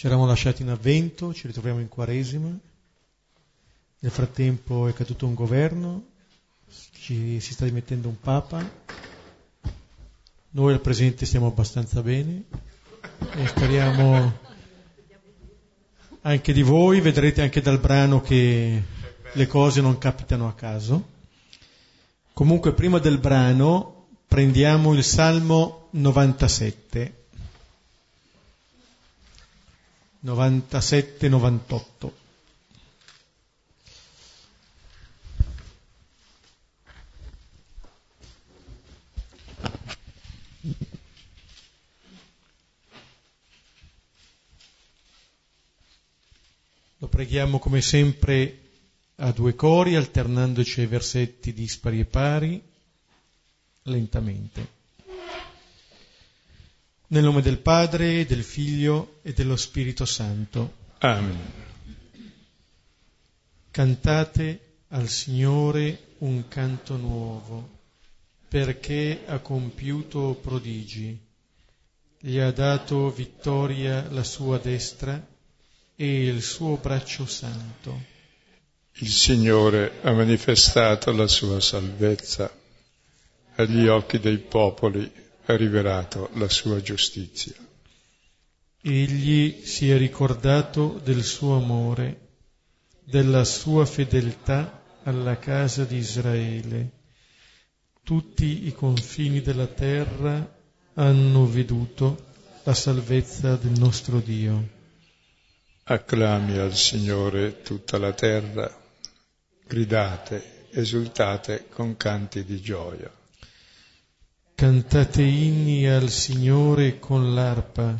Ci eravamo lasciati in avvento, ci ritroviamo in quaresima. Nel frattempo è caduto un governo, ci, si sta dimettendo un papa. Noi al presente stiamo abbastanza bene e speriamo anche di voi, vedrete anche dal brano che le cose non capitano a caso. Comunque prima del brano prendiamo il Salmo 97. 97-98. Lo preghiamo come sempre a due cori, alternandoci ai versetti dispari e pari, lentamente. Nel nome del Padre, del Figlio e dello Spirito Santo. Amen. Cantate al Signore un canto nuovo, perché ha compiuto prodigi. Gli ha dato vittoria la sua destra e il suo braccio santo. Il Signore ha manifestato la sua salvezza agli occhi dei popoli ha rivelato la sua giustizia. Egli si è ricordato del suo amore, della sua fedeltà alla casa di Israele. Tutti i confini della terra hanno veduto la salvezza del nostro Dio. Acclami al Signore tutta la terra, gridate, esultate con canti di gioia. Cantate inni al Signore con l'arpa,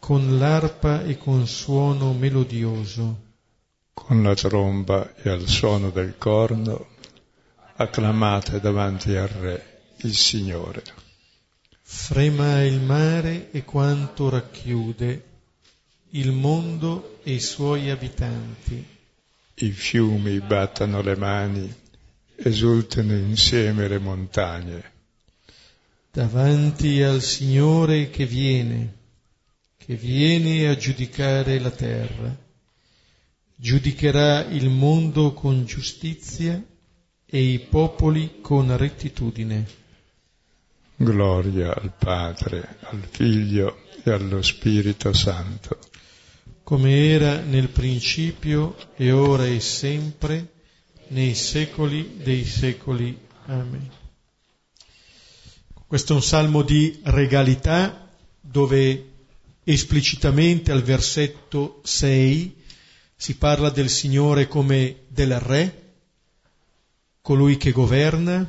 con l'arpa e con suono melodioso. Con la tromba e al suono del corno, acclamate davanti al Re, il Signore. Frema il mare e quanto racchiude, il mondo e i suoi abitanti. I fiumi battano le mani, esultano insieme le montagne davanti al Signore che viene, che viene a giudicare la terra. Giudicherà il mondo con giustizia e i popoli con rettitudine. Gloria al Padre, al Figlio e allo Spirito Santo. Come era nel principio e ora e sempre, nei secoli dei secoli. Amen. Questo è un salmo di regalità dove esplicitamente al versetto 6 si parla del Signore come del Re, colui che governa,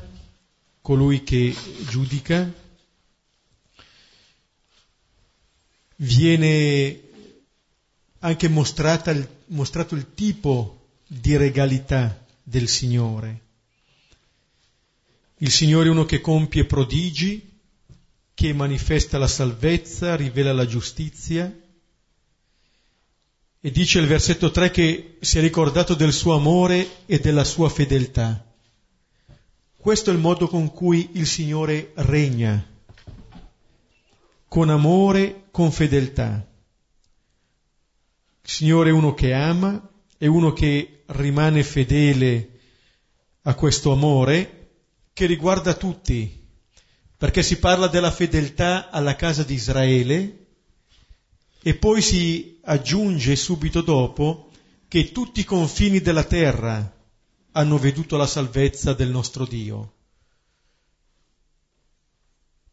colui che giudica. Viene anche mostrato il tipo di regalità del Signore il Signore è uno che compie prodigi, che manifesta la salvezza, rivela la giustizia. E dice il versetto 3 che si è ricordato del suo amore e della sua fedeltà. Questo è il modo con cui il Signore regna, con amore, con fedeltà. Il Signore è uno che ama, è uno che rimane fedele a questo amore che riguarda tutti, perché si parla della fedeltà alla casa di Israele e poi si aggiunge subito dopo che tutti i confini della terra hanno veduto la salvezza del nostro Dio.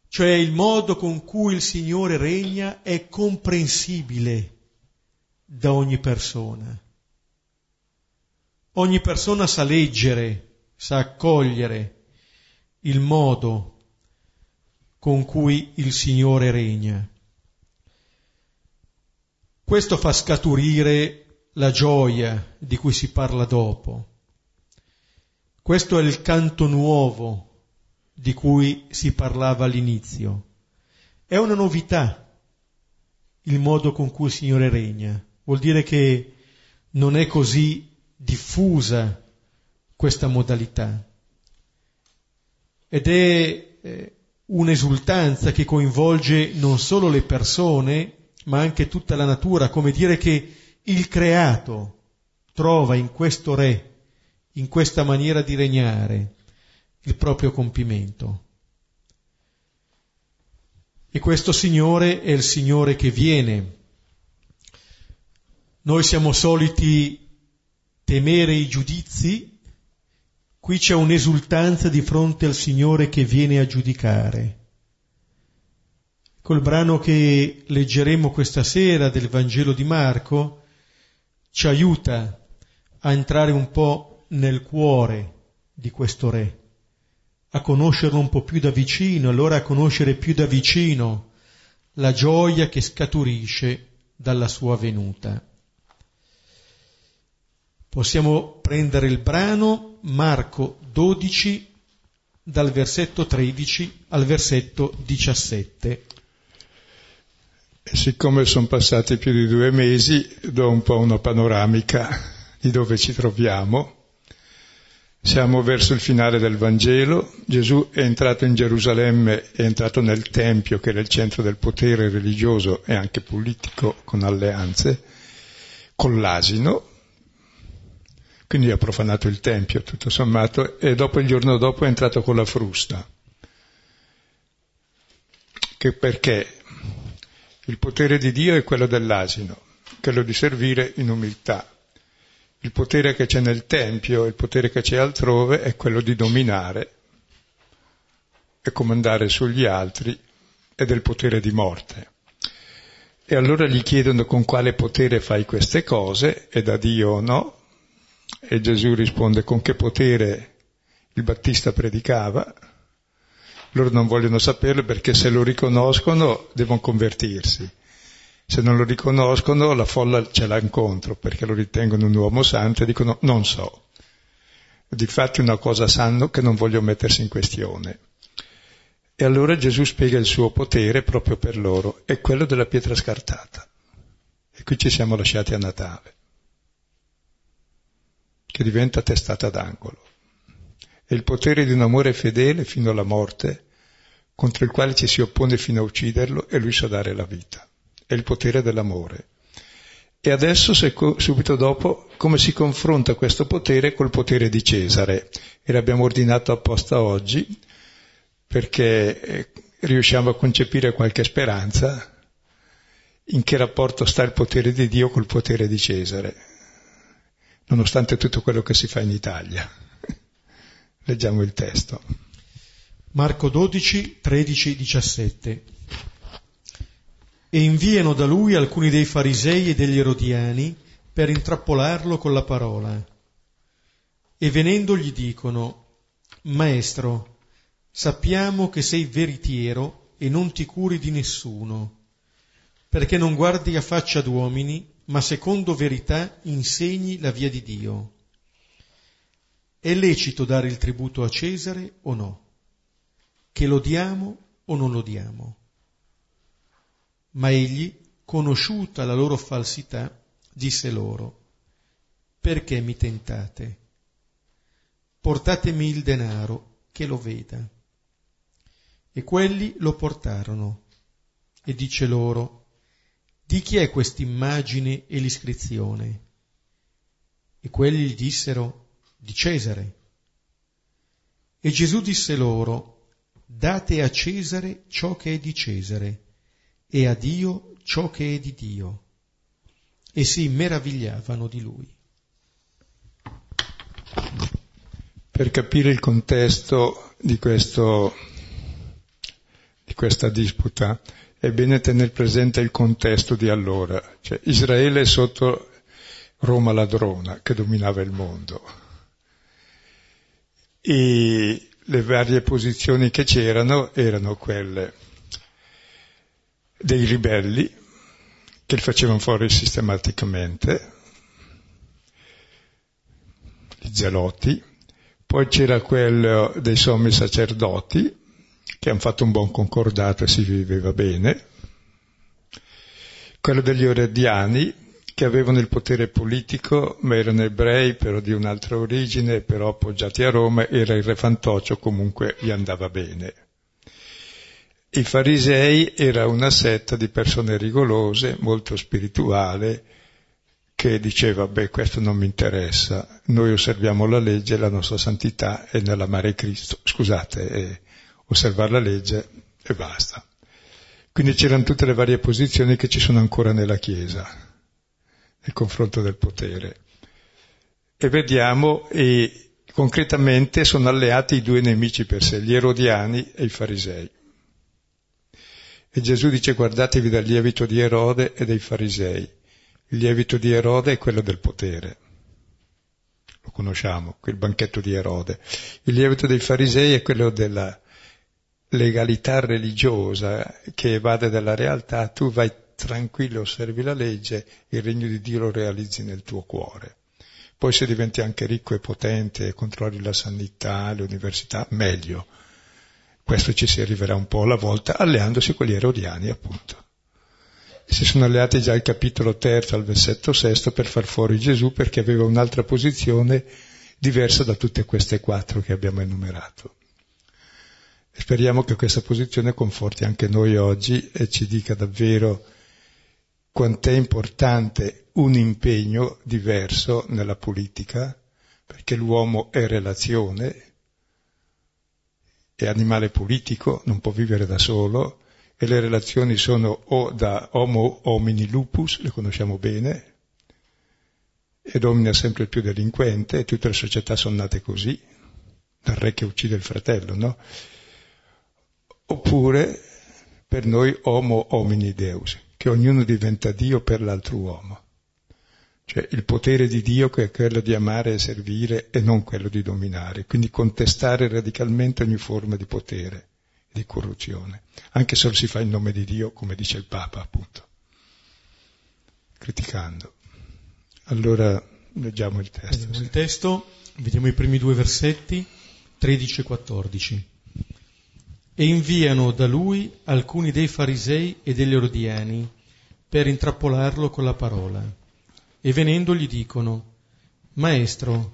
Cioè il modo con cui il Signore regna è comprensibile da ogni persona. Ogni persona sa leggere, sa accogliere, il modo con cui il Signore regna. Questo fa scaturire la gioia di cui si parla dopo. Questo è il canto nuovo di cui si parlava all'inizio. È una novità il modo con cui il Signore regna. Vuol dire che non è così diffusa questa modalità ed è eh, un'esultanza che coinvolge non solo le persone, ma anche tutta la natura, come dire che il creato trova in questo re, in questa maniera di regnare, il proprio compimento. E questo Signore è il Signore che viene. Noi siamo soliti temere i giudizi, qui c'è un'esultanza di fronte al Signore che viene a giudicare. Col brano che leggeremo questa sera del Vangelo di Marco ci aiuta a entrare un po' nel cuore di questo Re a conoscerlo un po' più da vicino, allora a conoscere più da vicino la gioia che scaturisce dalla sua venuta. Possiamo prendere il brano Marco 12 dal versetto 13 al versetto 17. E siccome sono passati più di due mesi, do un po' una panoramica di dove ci troviamo. Siamo verso il finale del Vangelo, Gesù è entrato in Gerusalemme, è entrato nel Tempio che era il centro del potere religioso e anche politico con alleanze, con l'asino, quindi ha profanato il Tempio tutto sommato e dopo il giorno dopo è entrato con la frusta. Che perché il potere di Dio è quello dell'asino, quello di servire in umiltà il potere che c'è nel Tempio, il potere che c'è altrove è quello di dominare e comandare sugli altri e del potere di morte. E allora gli chiedono con quale potere fai queste cose, e da Dio no, e Gesù risponde con che potere il Battista predicava. Loro non vogliono saperlo perché se lo riconoscono devono convertirsi se non lo riconoscono la folla ce l'ha incontro perché lo ritengono un uomo santo e dicono non so. Difatti una cosa sanno che non voglio mettersi in questione. E allora Gesù spiega il suo potere proprio per loro, è quello della pietra scartata. E qui ci siamo lasciati a Natale, che diventa testata d'angolo. È il potere di un amore fedele fino alla morte, contro il quale ci si oppone fino a ucciderlo e lui sa dare la vita è il potere dell'amore. E adesso, subito dopo, come si confronta questo potere col potere di Cesare? E l'abbiamo ordinato apposta oggi perché eh, riusciamo a concepire qualche speranza in che rapporto sta il potere di Dio col potere di Cesare, nonostante tutto quello che si fa in Italia. Leggiamo il testo. Marco 12, 13, 17 e inviano da lui alcuni dei farisei e degli erodiani per intrappolarlo con la parola. E venendo gli dicono, Maestro, sappiamo che sei veritiero e non ti curi di nessuno, perché non guardi a faccia d'uomini, ma secondo verità insegni la via di Dio. È lecito dare il tributo a Cesare o no? Che lo diamo o non lo diamo? Ma egli, conosciuta la loro falsità, disse loro, perché mi tentate? Portatemi il denaro, che lo veda. E quelli lo portarono. E dice loro, di chi è quest'immagine e l'iscrizione? E quelli gli dissero, di Cesare. E Gesù disse loro, date a Cesare ciò che è di Cesare e a Dio ciò che è di Dio, e si meravigliavano di lui. Per capire il contesto di, questo, di questa disputa è bene tenere presente il contesto di allora, cioè Israele sotto Roma ladrona che dominava il mondo. E le varie posizioni che c'erano erano quelle dei ribelli che li facevano fuori sistematicamente, i zeloti, poi c'era quello dei sommi sacerdoti che hanno fatto un buon concordato e si viveva bene, quello degli orediani che avevano il potere politico ma erano ebrei però di un'altra origine, però appoggiati a Roma, era il re Fantoccio, comunque gli andava bene. I farisei era una setta di persone rigorose, molto spirituale, che diceva, beh, questo non mi interessa, noi osserviamo la legge, la nostra santità è nell'amare Cristo, scusate, è osservare la legge e basta. Quindi c'erano tutte le varie posizioni che ci sono ancora nella Chiesa, nel confronto del potere. E vediamo, e concretamente sono alleati i due nemici per sé, gli erodiani e i farisei. E Gesù dice guardatevi dal lievito di Erode e dei farisei. Il lievito di Erode è quello del potere. Lo conosciamo, quel banchetto di Erode. Il lievito dei farisei è quello della legalità religiosa che evade dalla realtà. Tu vai tranquillo, osservi la legge, il regno di Dio lo realizzi nel tuo cuore. Poi se diventi anche ricco e potente e controlli la sanità, le università, meglio questo ci si arriverà un po' alla volta, alleandosi con gli erodiani, appunto. Si sono alleati già al capitolo terzo, al versetto sesto, per far fuori Gesù, perché aveva un'altra posizione diversa da tutte queste quattro che abbiamo enumerato. Speriamo che questa posizione conforti anche noi oggi e ci dica davvero quant'è importante un impegno diverso nella politica, perché l'uomo è relazione, è animale politico, non può vivere da solo e le relazioni sono o da homo homini lupus, le conosciamo bene, e domina sempre più delinquente, e tutte le società sono nate così, dal re che uccide il fratello, no? Oppure per noi homo homini deus, che ognuno diventa Dio per l'altro uomo cioè il potere di Dio che è quello di amare e servire e non quello di dominare, quindi contestare radicalmente ogni forma di potere e di corruzione, anche se lo si fa in nome di Dio, come dice il Papa appunto, criticando. Allora leggiamo il testo. Vediamo il testo, vediamo i primi due versetti, 13 e 14. E inviano da lui alcuni dei farisei e degli ordiani per intrappolarlo con la parola e venendo gli dicono, Maestro,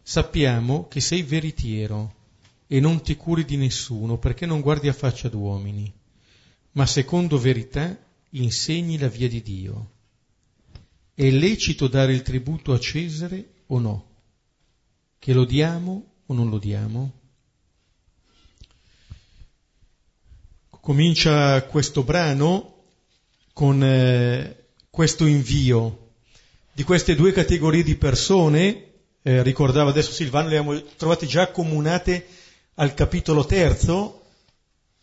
sappiamo che sei veritiero e non ti curi di nessuno perché non guardi a faccia d'uomini, ma secondo verità insegni la via di Dio. È lecito dare il tributo a Cesare o no? Che lo diamo o non lo diamo? Comincia questo brano con eh, questo invio di queste due categorie di persone, eh, ricordava adesso Silvano, le abbiamo trovate già accomunate al capitolo terzo,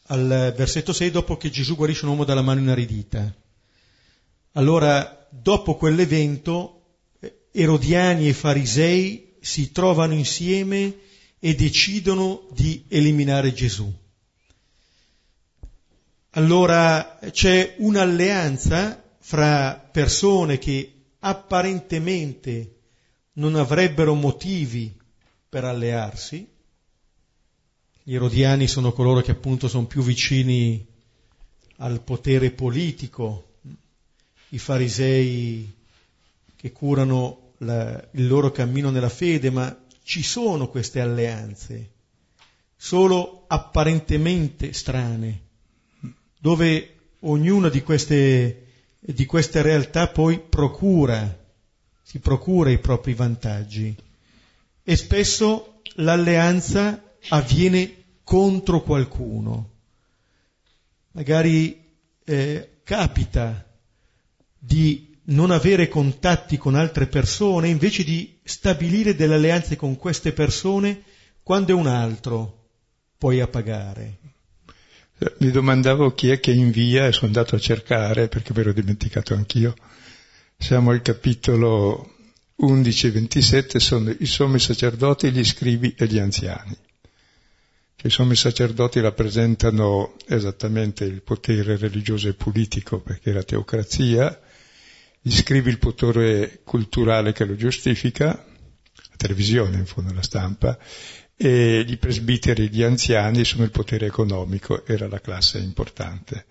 al versetto 6, dopo che Gesù guarisce un uomo dalla mano inaridita. Allora, dopo quell'evento, eh, Erodiani e Farisei si trovano insieme e decidono di eliminare Gesù. Allora c'è un'alleanza fra persone che apparentemente non avrebbero motivi per allearsi. Gli erodiani sono coloro che appunto sono più vicini al potere politico, i farisei che curano la, il loro cammino nella fede, ma ci sono queste alleanze, solo apparentemente strane, dove ognuna di queste di queste realtà poi procura, si procura i propri vantaggi e spesso l'alleanza avviene contro qualcuno. Magari eh, capita di non avere contatti con altre persone invece di stabilire delle alleanze con queste persone quando è un altro poi a pagare. Mi domandavo chi è che invia e sono andato a cercare perché ve l'ho dimenticato anch'io. Siamo al capitolo 11 e 27, sono i sommi sacerdoti, gli scrivi e gli anziani. I sommi sacerdoti rappresentano esattamente il potere religioso e politico perché è la teocrazia, gli scrivi il potere culturale che lo giustifica, la televisione in fondo la stampa, e i presbiteri, gli anziani sono il potere economico, era la classe importante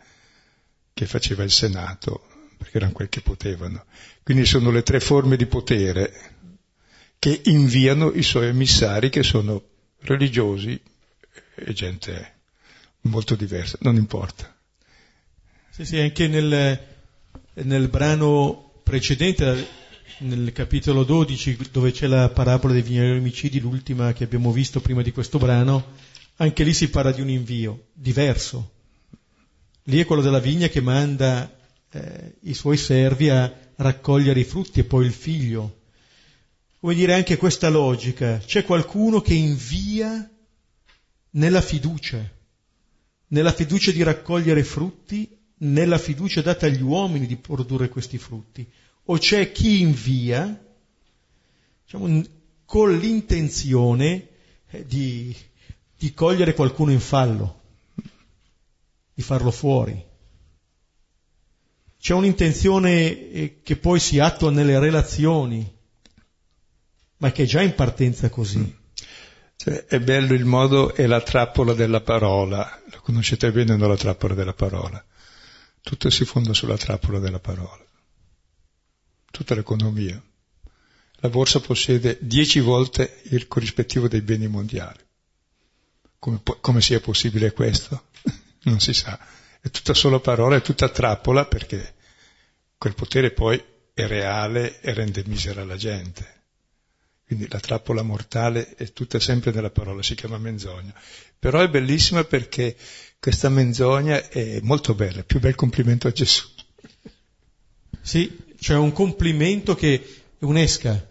che faceva il Senato, perché erano quel che potevano. Quindi sono le tre forme di potere che inviano i suoi emissari che sono religiosi e gente molto diversa, non importa. Sì, sì, anche nel, nel brano precedente, nel capitolo 12, dove c'è la parabola dei vignaioli omicidi, l'ultima che abbiamo visto prima di questo brano, anche lì si parla di un invio diverso. Lì è quello della vigna che manda eh, i suoi servi a raccogliere i frutti e poi il figlio. Come dire anche questa logica, c'è qualcuno che invia nella fiducia, nella fiducia di raccogliere frutti, nella fiducia data agli uomini di produrre questi frutti, o c'è chi invia diciamo, con l'intenzione eh, di, di cogliere qualcuno in fallo, di farlo fuori. C'è un'intenzione eh, che poi si attua nelle relazioni, ma che è già in partenza così. Cioè, è bello il modo e la trappola della parola, lo conoscete bene no, la trappola della parola. Tutto si fonda sulla trappola della parola. Tutta l'economia. La borsa possiede dieci volte il corrispettivo dei beni mondiali. Come, come sia possibile questo? non si sa. È tutta solo parola, è tutta trappola perché quel potere poi è reale e rende misera la gente. Quindi la trappola mortale è tutta sempre nella parola, si chiama menzogna. Però è bellissima perché questa menzogna è molto bella, più bel complimento a Gesù. Sì, cioè un complimento che unesca.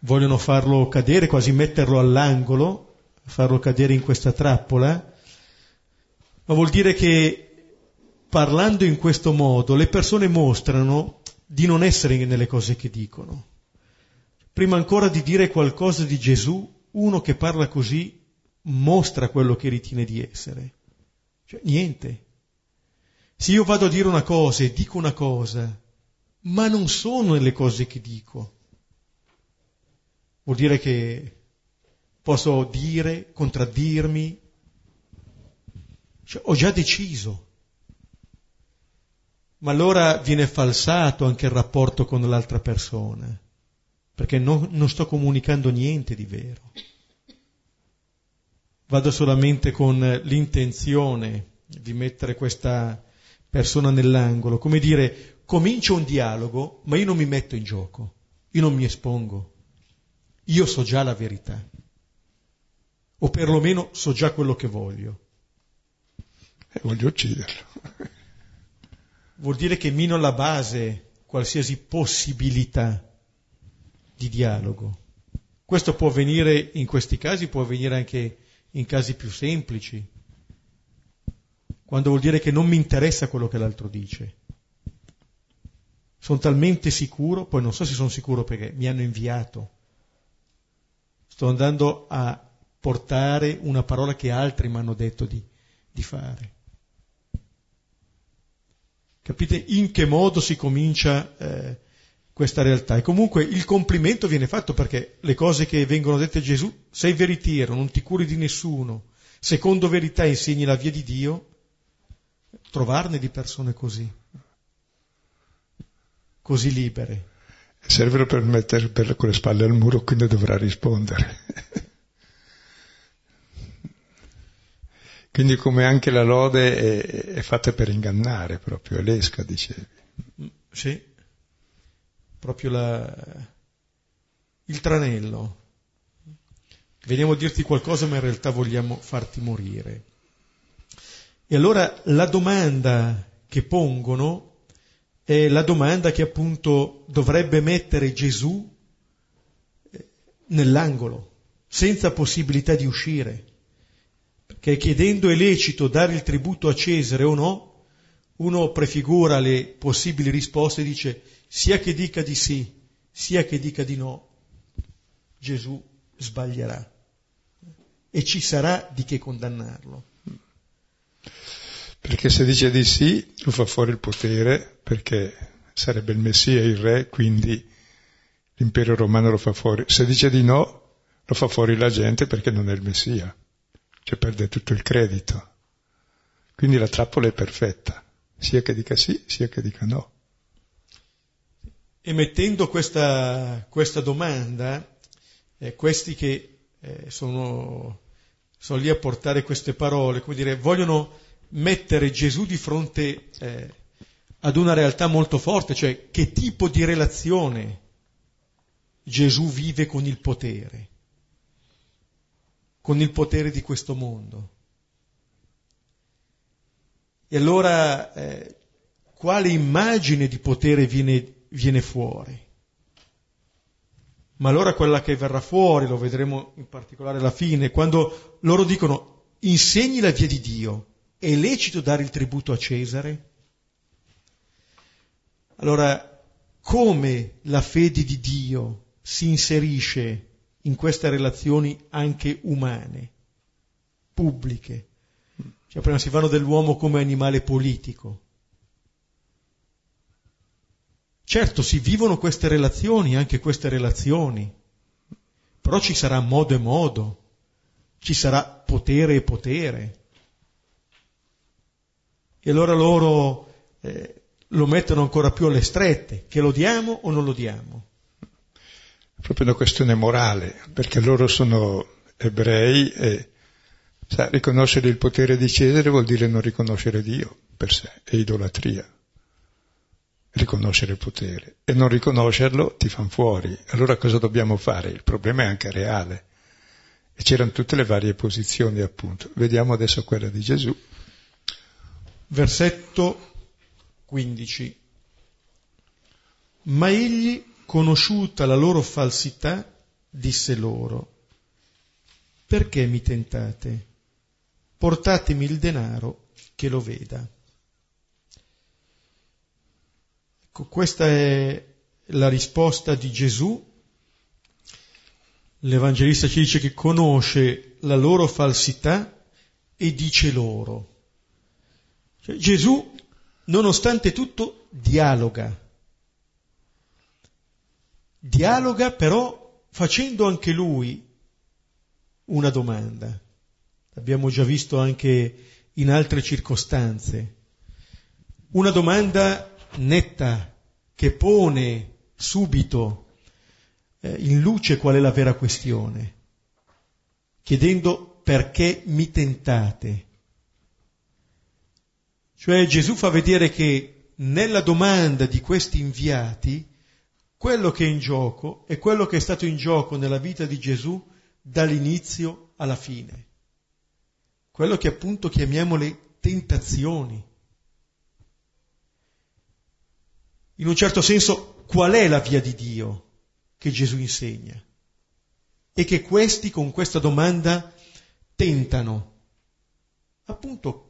Vogliono farlo cadere, quasi metterlo all'angolo, farlo cadere in questa trappola, ma vuol dire che parlando in questo modo le persone mostrano di non essere nelle cose che dicono prima ancora di dire qualcosa di Gesù, uno che parla così mostra quello che ritiene di essere. Cioè, niente. Se io vado a dire una cosa e dico una cosa, ma non sono le cose che dico, vuol dire che posso dire, contraddirmi, cioè, ho già deciso. Ma allora viene falsato anche il rapporto con l'altra persona perché non, non sto comunicando niente di vero. Vado solamente con l'intenzione di mettere questa persona nell'angolo, come dire, comincio un dialogo, ma io non mi metto in gioco, io non mi espongo, io so già la verità, o perlomeno so già quello che voglio. E voglio ucciderlo. Vuol dire che mino alla base qualsiasi possibilità di dialogo. Questo può avvenire in questi casi, può avvenire anche in casi più semplici, quando vuol dire che non mi interessa quello che l'altro dice. Sono talmente sicuro, poi non so se sono sicuro perché mi hanno inviato. Sto andando a portare una parola che altri mi hanno detto di, di fare. Capite in che modo si comincia eh, questa realtà. E comunque il complimento viene fatto perché le cose che vengono dette a Gesù, sei veritiero, non ti curi di nessuno, secondo verità insegni la via di Dio, trovarne di persone così, così libere. Servono per mettere per, con le spalle al muro, quindi dovrà rispondere. quindi come anche la lode è, è fatta per ingannare proprio, è l'esca, dicevi. Sì proprio la, il tranello. Veniamo a dirti qualcosa ma in realtà vogliamo farti morire. E allora la domanda che pongono è la domanda che appunto dovrebbe mettere Gesù eh, nell'angolo, senza possibilità di uscire. Perché chiedendo è lecito dare il tributo a Cesare o no, uno prefigura le possibili risposte e dice sia che dica di sì, sia che dica di no, Gesù sbaglierà e ci sarà di che condannarlo. Perché se dice di sì, lo fa fuori il potere, perché sarebbe il Messia, il re, quindi l'impero romano lo fa fuori. Se dice di no, lo fa fuori la gente perché non è il Messia, cioè perde tutto il credito. Quindi la trappola è perfetta, sia che dica sì, sia che dica no. E mettendo questa, questa domanda, eh, questi che eh, sono sono lì a portare queste parole, come dire, vogliono mettere Gesù di fronte eh, ad una realtà molto forte, cioè che tipo di relazione Gesù vive con il potere, con il potere di questo mondo. E allora eh, quale immagine di potere viene, viene fuori? Ma allora quella che verrà fuori, lo vedremo in particolare alla fine, quando loro dicono insegni la via di Dio, è lecito dare il tributo a Cesare? Allora, come la fede di Dio si inserisce in queste relazioni anche umane, pubbliche? Cioè, prima si fanno dell'uomo come animale politico. Certo, si vivono queste relazioni, anche queste relazioni, però ci sarà modo e modo, ci sarà potere e potere. E allora loro eh, lo mettono ancora più alle strette, che lo diamo o non lo diamo. È proprio una questione morale, perché loro sono ebrei e sa, riconoscere il potere di Cesare vuol dire non riconoscere Dio per sé, è idolatria riconoscere il potere e non riconoscerlo ti fanno fuori. Allora cosa dobbiamo fare? Il problema è anche reale. E c'erano tutte le varie posizioni appunto. Vediamo adesso quella di Gesù. Versetto 15. Ma egli, conosciuta la loro falsità, disse loro, perché mi tentate? Portatemi il denaro che lo veda. Ecco, questa è la risposta di Gesù. L'Evangelista ci dice che conosce la loro falsità e dice loro. Cioè, Gesù, nonostante tutto, dialoga. Dialoga però facendo anche lui una domanda. L'abbiamo già visto anche in altre circostanze. Una domanda netta che pone subito eh, in luce qual è la vera questione, chiedendo perché mi tentate. Cioè Gesù fa vedere che nella domanda di questi inviati quello che è in gioco è quello che è stato in gioco nella vita di Gesù dall'inizio alla fine. Quello che appunto chiamiamo le tentazioni. in un certo senso qual è la via di Dio che Gesù insegna e che questi con questa domanda tentano. Appunto,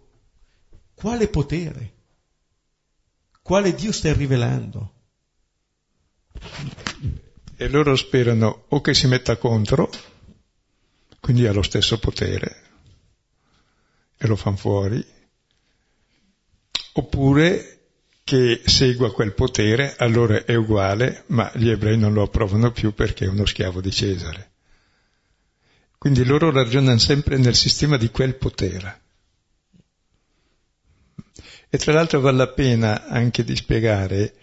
quale potere? Quale Dio stai rivelando? E loro sperano o che si metta contro, quindi ha lo stesso potere, e lo fanno fuori, oppure che segua quel potere, allora è uguale, ma gli ebrei non lo approvano più perché è uno schiavo di Cesare. Quindi loro ragionano sempre nel sistema di quel potere. E tra l'altro vale la pena anche di spiegare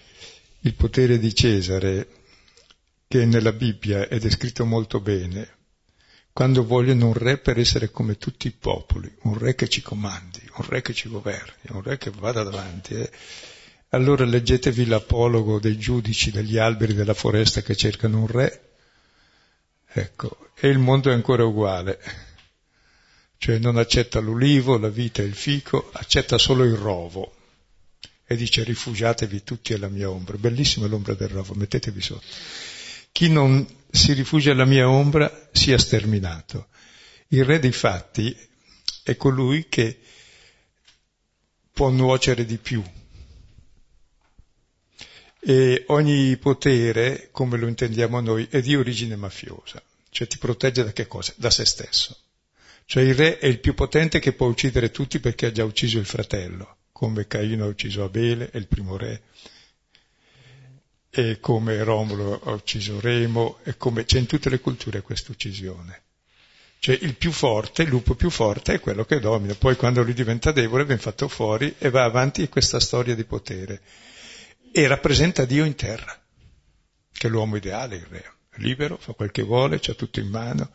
il potere di Cesare, che nella Bibbia è descritto molto bene, quando vogliono un re per essere come tutti i popoli, un re che ci comandi, un re che ci governi, un re che vada davanti. Eh allora leggetevi l'apologo dei giudici degli alberi della foresta che cercano un re. Ecco, e il mondo è ancora uguale. Cioè non accetta l'ulivo, la vita e il fico, accetta solo il rovo. E dice rifugiatevi tutti alla mia ombra. Bellissima l'ombra del rovo, mettetevi sotto. Chi non si rifugia alla mia ombra sia sterminato. Il re dei fatti è colui che può nuocere di più, e ogni potere, come lo intendiamo noi, è di origine mafiosa, cioè ti protegge da che cosa? Da se stesso. Cioè il re è il più potente che può uccidere tutti perché ha già ucciso il fratello, come Caino ha ucciso Abele, è il primo re, e come Romolo ha ucciso Remo, e come c'è in tutte le culture questa uccisione. Cioè il più forte, il lupo più forte è quello che domina, poi quando lui diventa debole viene fatto fuori e va avanti questa storia di potere e rappresenta Dio in terra, che è l'uomo ideale, il re, libero, fa quel che vuole, c'ha tutto in mano,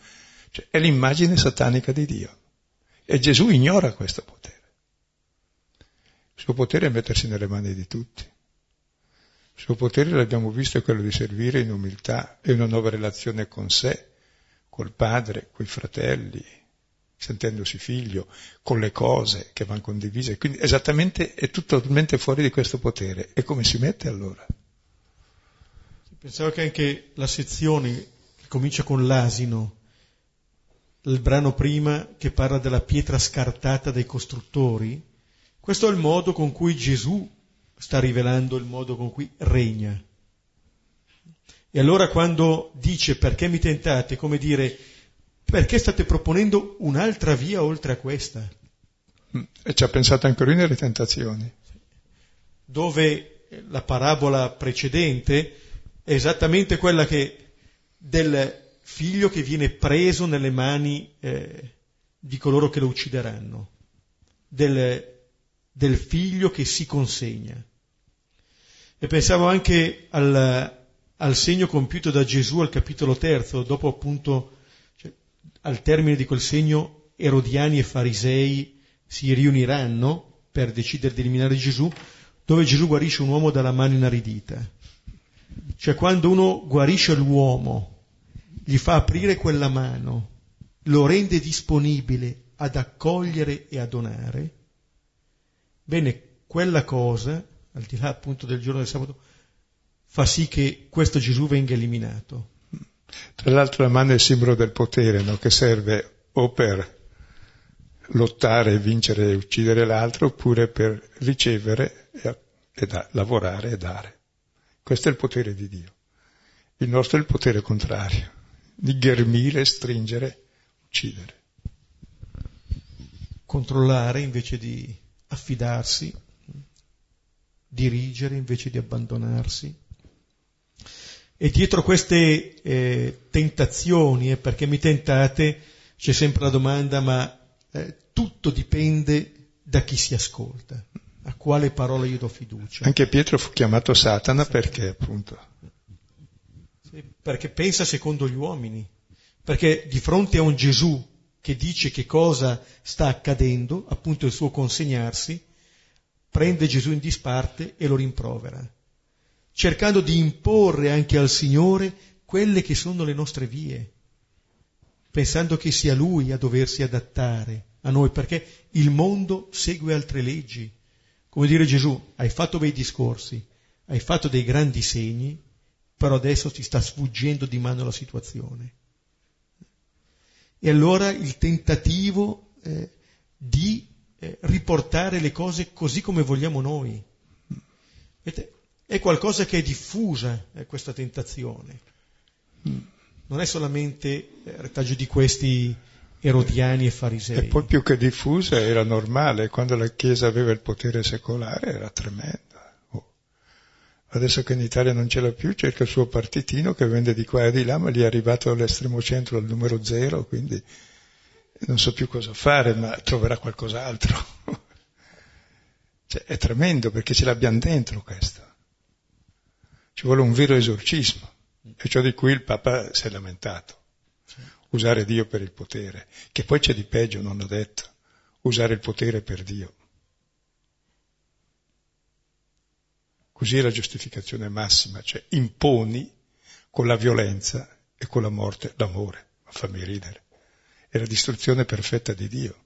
cioè, è l'immagine satanica di Dio. E Gesù ignora questo potere. Il suo potere è mettersi nelle mani di tutti. Il suo potere, l'abbiamo visto, è quello di servire in umiltà e una nuova relazione con sé, col padre, coi fratelli, sentendosi figlio, con le cose che vanno condivise. Quindi esattamente è totalmente fuori di questo potere. E come si mette allora? Pensavo che anche la sezione che comincia con l'asino, il brano prima che parla della pietra scartata dai costruttori, questo è il modo con cui Gesù sta rivelando il modo con cui regna. E allora quando dice perché mi tentate, come dire perché state proponendo un'altra via oltre a questa? Mm. E ci ha pensato anche lui nelle tentazioni. Dove la parabola precedente è esattamente quella che del figlio che viene preso nelle mani eh, di coloro che lo uccideranno, del, del, figlio che si consegna. E pensavo anche al, al segno compiuto da Gesù al capitolo terzo, dopo appunto al termine di quel segno erodiani e farisei si riuniranno per decidere di eliminare Gesù, dove Gesù guarisce un uomo dalla mano inaridita. Cioè quando uno guarisce l'uomo, gli fa aprire quella mano, lo rende disponibile ad accogliere e a donare, bene, quella cosa, al di là appunto del giorno del sabato, fa sì che questo Gesù venga eliminato. Tra l'altro la mano è il simbolo del potere, no? che serve o per lottare, vincere e uccidere l'altro, oppure per ricevere e, e da, lavorare e dare. Questo è il potere di Dio. Il nostro è il potere contrario, di ghermire, stringere, uccidere. Controllare invece di affidarsi, dirigere invece di abbandonarsi e dietro queste eh, tentazioni, eh, perché mi tentate, c'è sempre la domanda, ma eh, tutto dipende da chi si ascolta, a quale parola io do fiducia. Anche Pietro fu chiamato Satana perché appunto... Perché pensa secondo gli uomini, perché di fronte a un Gesù che dice che cosa sta accadendo, appunto il suo consegnarsi, prende Gesù in disparte e lo rimprovera cercando di imporre anche al Signore quelle che sono le nostre vie, pensando che sia Lui a doversi adattare a noi, perché il mondo segue altre leggi. Come dire Gesù, hai fatto bei discorsi, hai fatto dei grandi segni, però adesso ti sta sfuggendo di mano la situazione. E allora il tentativo eh, di eh, riportare le cose così come vogliamo noi. Vedete, è qualcosa che è diffusa, è questa tentazione. Non è solamente il retaggio di questi erodiani e farisei. E poi più che diffusa era normale, quando la Chiesa aveva il potere secolare era tremenda. Adesso che in Italia non ce l'ha più, cerca il suo partitino che vende di qua e di là, ma gli è arrivato all'estremo centro al numero zero, quindi non so più cosa fare, ma troverà qualcos'altro. cioè, è tremendo perché ce l'abbiamo dentro questo. Ci vuole un vero esorcismo, e ciò di cui il Papa si è lamentato. Usare Dio per il potere, che poi c'è di peggio, non ho detto, usare il potere per Dio. Così è la giustificazione massima, cioè imponi con la violenza e con la morte l'amore, ma fammi ridere. È la distruzione perfetta di Dio.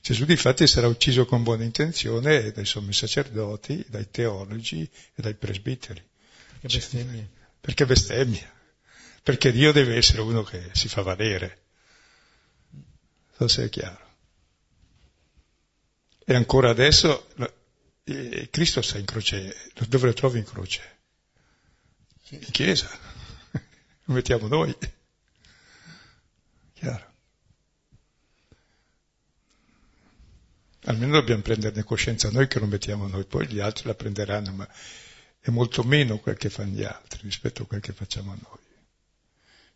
Gesù difatti sarà ucciso con buona intenzione dai sommi sacerdoti, dai teologi e dai presbiteri. Perché bestemmia. Perché bestemmia. Perché Dio deve essere uno che si fa valere. Non so se è chiaro. E ancora adesso Cristo sta in croce, dove lo trovi in croce? In chiesa. Lo mettiamo noi. Chiaro. Almeno dobbiamo prenderne coscienza noi che lo mettiamo noi, poi gli altri la prenderanno, ma è molto meno quel che fanno gli altri rispetto a quel che facciamo noi.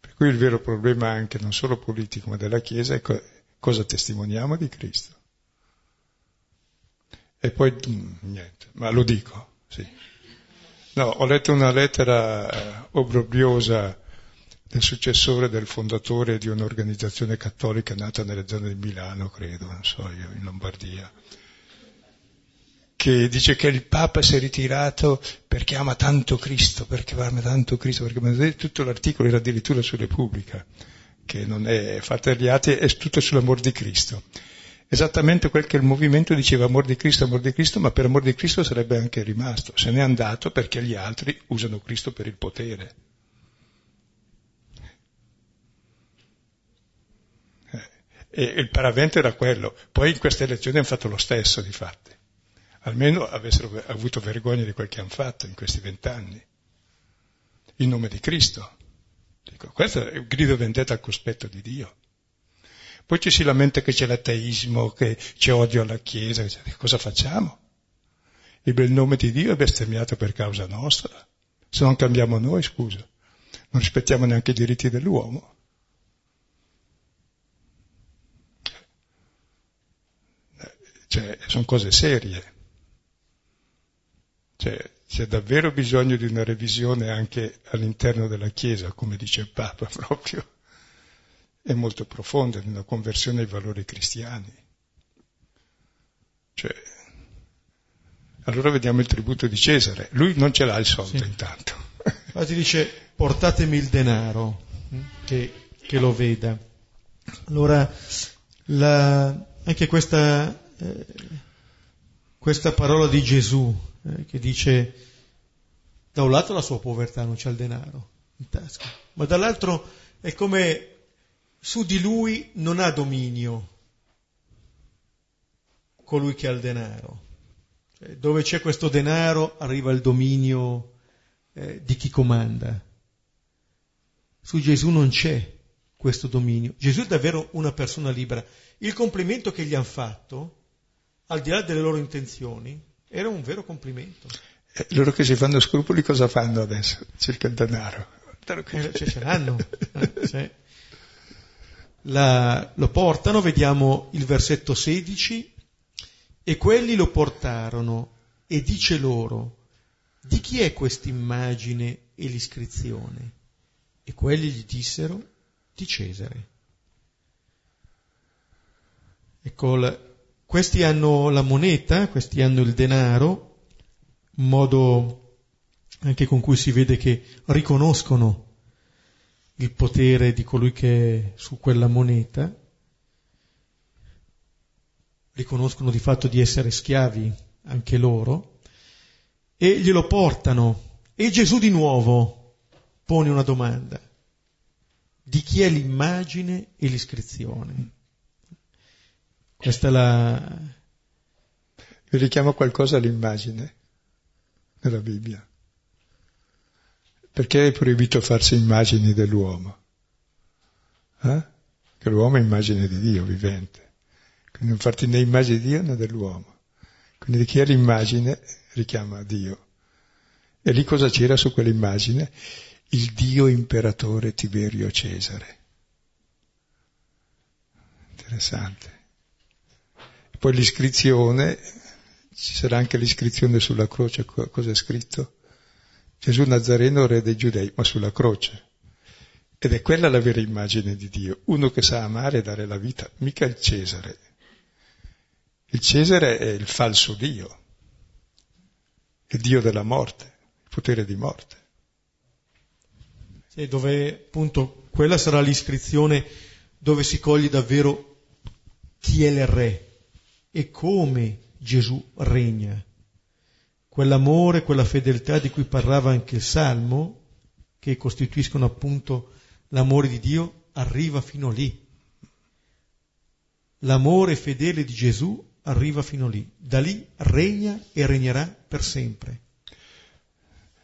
Per cui il vero problema anche non solo politico ma della Chiesa è co- cosa testimoniamo di Cristo. E poi mm, niente, ma lo dico, sì. No, ho letto una lettera eh, obbrobriosa del successore del fondatore di un'organizzazione cattolica nata nelle zone di Milano, credo, non so io, in Lombardia, che dice che il Papa si è ritirato perché ama tanto Cristo, perché ama tanto Cristo, perché tutto l'articolo era addirittura su Repubblica, che non è fatta agli atti, è tutto sull'amor di Cristo. Esattamente quel che il movimento diceva amor di Cristo, amor di Cristo, ma per amor di Cristo sarebbe anche rimasto. Se n'è andato perché gli altri usano Cristo per il potere. Eh, e il paravento era quello. Poi in queste elezioni hanno fatto lo stesso, di fatti. Almeno avessero avuto vergogna di quel che hanno fatto in questi vent'anni. In nome di Cristo. Dico, questo è un grido vendetta al cospetto di Dio. Poi ci si lamenta che c'è l'ateismo, che c'è odio alla Chiesa, cosa facciamo? Il bel nome di Dio è bestemmiato per causa nostra. Se non cambiamo noi, scusa, non rispettiamo neanche i diritti dell'uomo. Cioè, sono cose serie. Cioè, c'è davvero bisogno di una revisione anche all'interno della Chiesa, come dice il Papa proprio è molto profonda, una conversione ai valori cristiani. Cioè, allora vediamo il tributo di Cesare. Lui non ce l'ha il soldo sì. intanto. Infatti dice portatemi il denaro, hm, che, che lo veda. Allora, la, anche questa, eh, questa, parola di Gesù eh, che dice da un lato la sua povertà non c'è il denaro in tasca, ma dall'altro è come su di lui non ha dominio colui che ha il denaro. Cioè, dove c'è questo denaro arriva il dominio eh, di chi comanda. Su Gesù non c'è questo dominio. Gesù è davvero una persona libera. Il complimento che gli hanno fatto, al di là delle loro intenzioni, era un vero complimento. Eh, loro che si fanno scrupoli cosa fanno adesso? Cerca il denaro. Eh, ce l'hanno. Eh, cioè, la, lo portano, vediamo il versetto 16, e quelli lo portarono e dice loro, di chi è questa immagine e l'iscrizione? E quelli gli dissero, di Cesare. Ecco, questi hanno la moneta, questi hanno il denaro, un modo anche con cui si vede che riconoscono il potere di colui che è su quella moneta, riconoscono di fatto di essere schiavi anche loro, e glielo portano. E Gesù di nuovo pone una domanda. Di chi è l'immagine e l'iscrizione? Questa è la... Vi richiamo qualcosa all'immagine nella Bibbia. Perché è proibito farsi immagini dell'uomo? Eh? Che l'uomo è immagine di Dio vivente. Quindi non farti né immagine di Dio né dell'uomo. Quindi di chi è l'immagine richiama Dio. E lì cosa c'era su quell'immagine? Il Dio imperatore Tiberio Cesare. Interessante. Poi l'iscrizione, ci sarà anche l'iscrizione sulla croce, cosa è scritto? Gesù Nazareno, re dei giudei, ma sulla croce. Ed è quella la vera immagine di Dio, uno che sa amare e dare la vita, mica il Cesare. Il Cesare è il falso Dio, il Dio della morte, il potere di morte. Sì, dove appunto quella sarà l'iscrizione dove si coglie davvero chi è il re e come Gesù regna quell'amore, quella fedeltà di cui parlava anche il Salmo, che costituiscono appunto l'amore di Dio, arriva fino lì. L'amore fedele di Gesù arriva fino lì. Da lì regna e regnerà per sempre.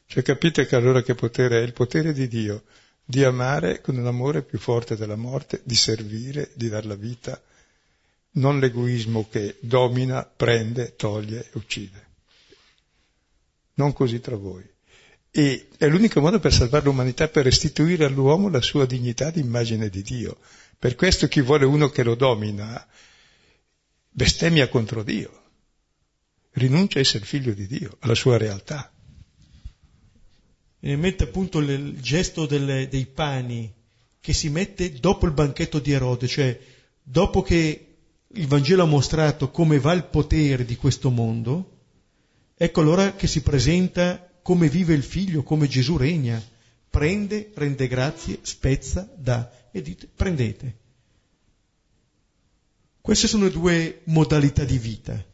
Cioè capite che allora che potere è? Il potere di Dio, di amare con un amore più forte della morte, di servire, di dar la vita, non l'egoismo che domina, prende, toglie uccide non così tra voi. E è l'unico modo per salvare l'umanità, per restituire all'uomo la sua dignità di immagine di Dio. Per questo chi vuole uno che lo domina bestemmia contro Dio, rinuncia a essere figlio di Dio, alla sua realtà. Mi mette appunto il gesto delle, dei pani che si mette dopo il banchetto di Erode, cioè dopo che il Vangelo ha mostrato come va il potere di questo mondo, ecco allora che si presenta come vive il figlio, come Gesù regna. Prende, rende grazie, spezza, dà e dite prendete. Queste sono due modalità di vita.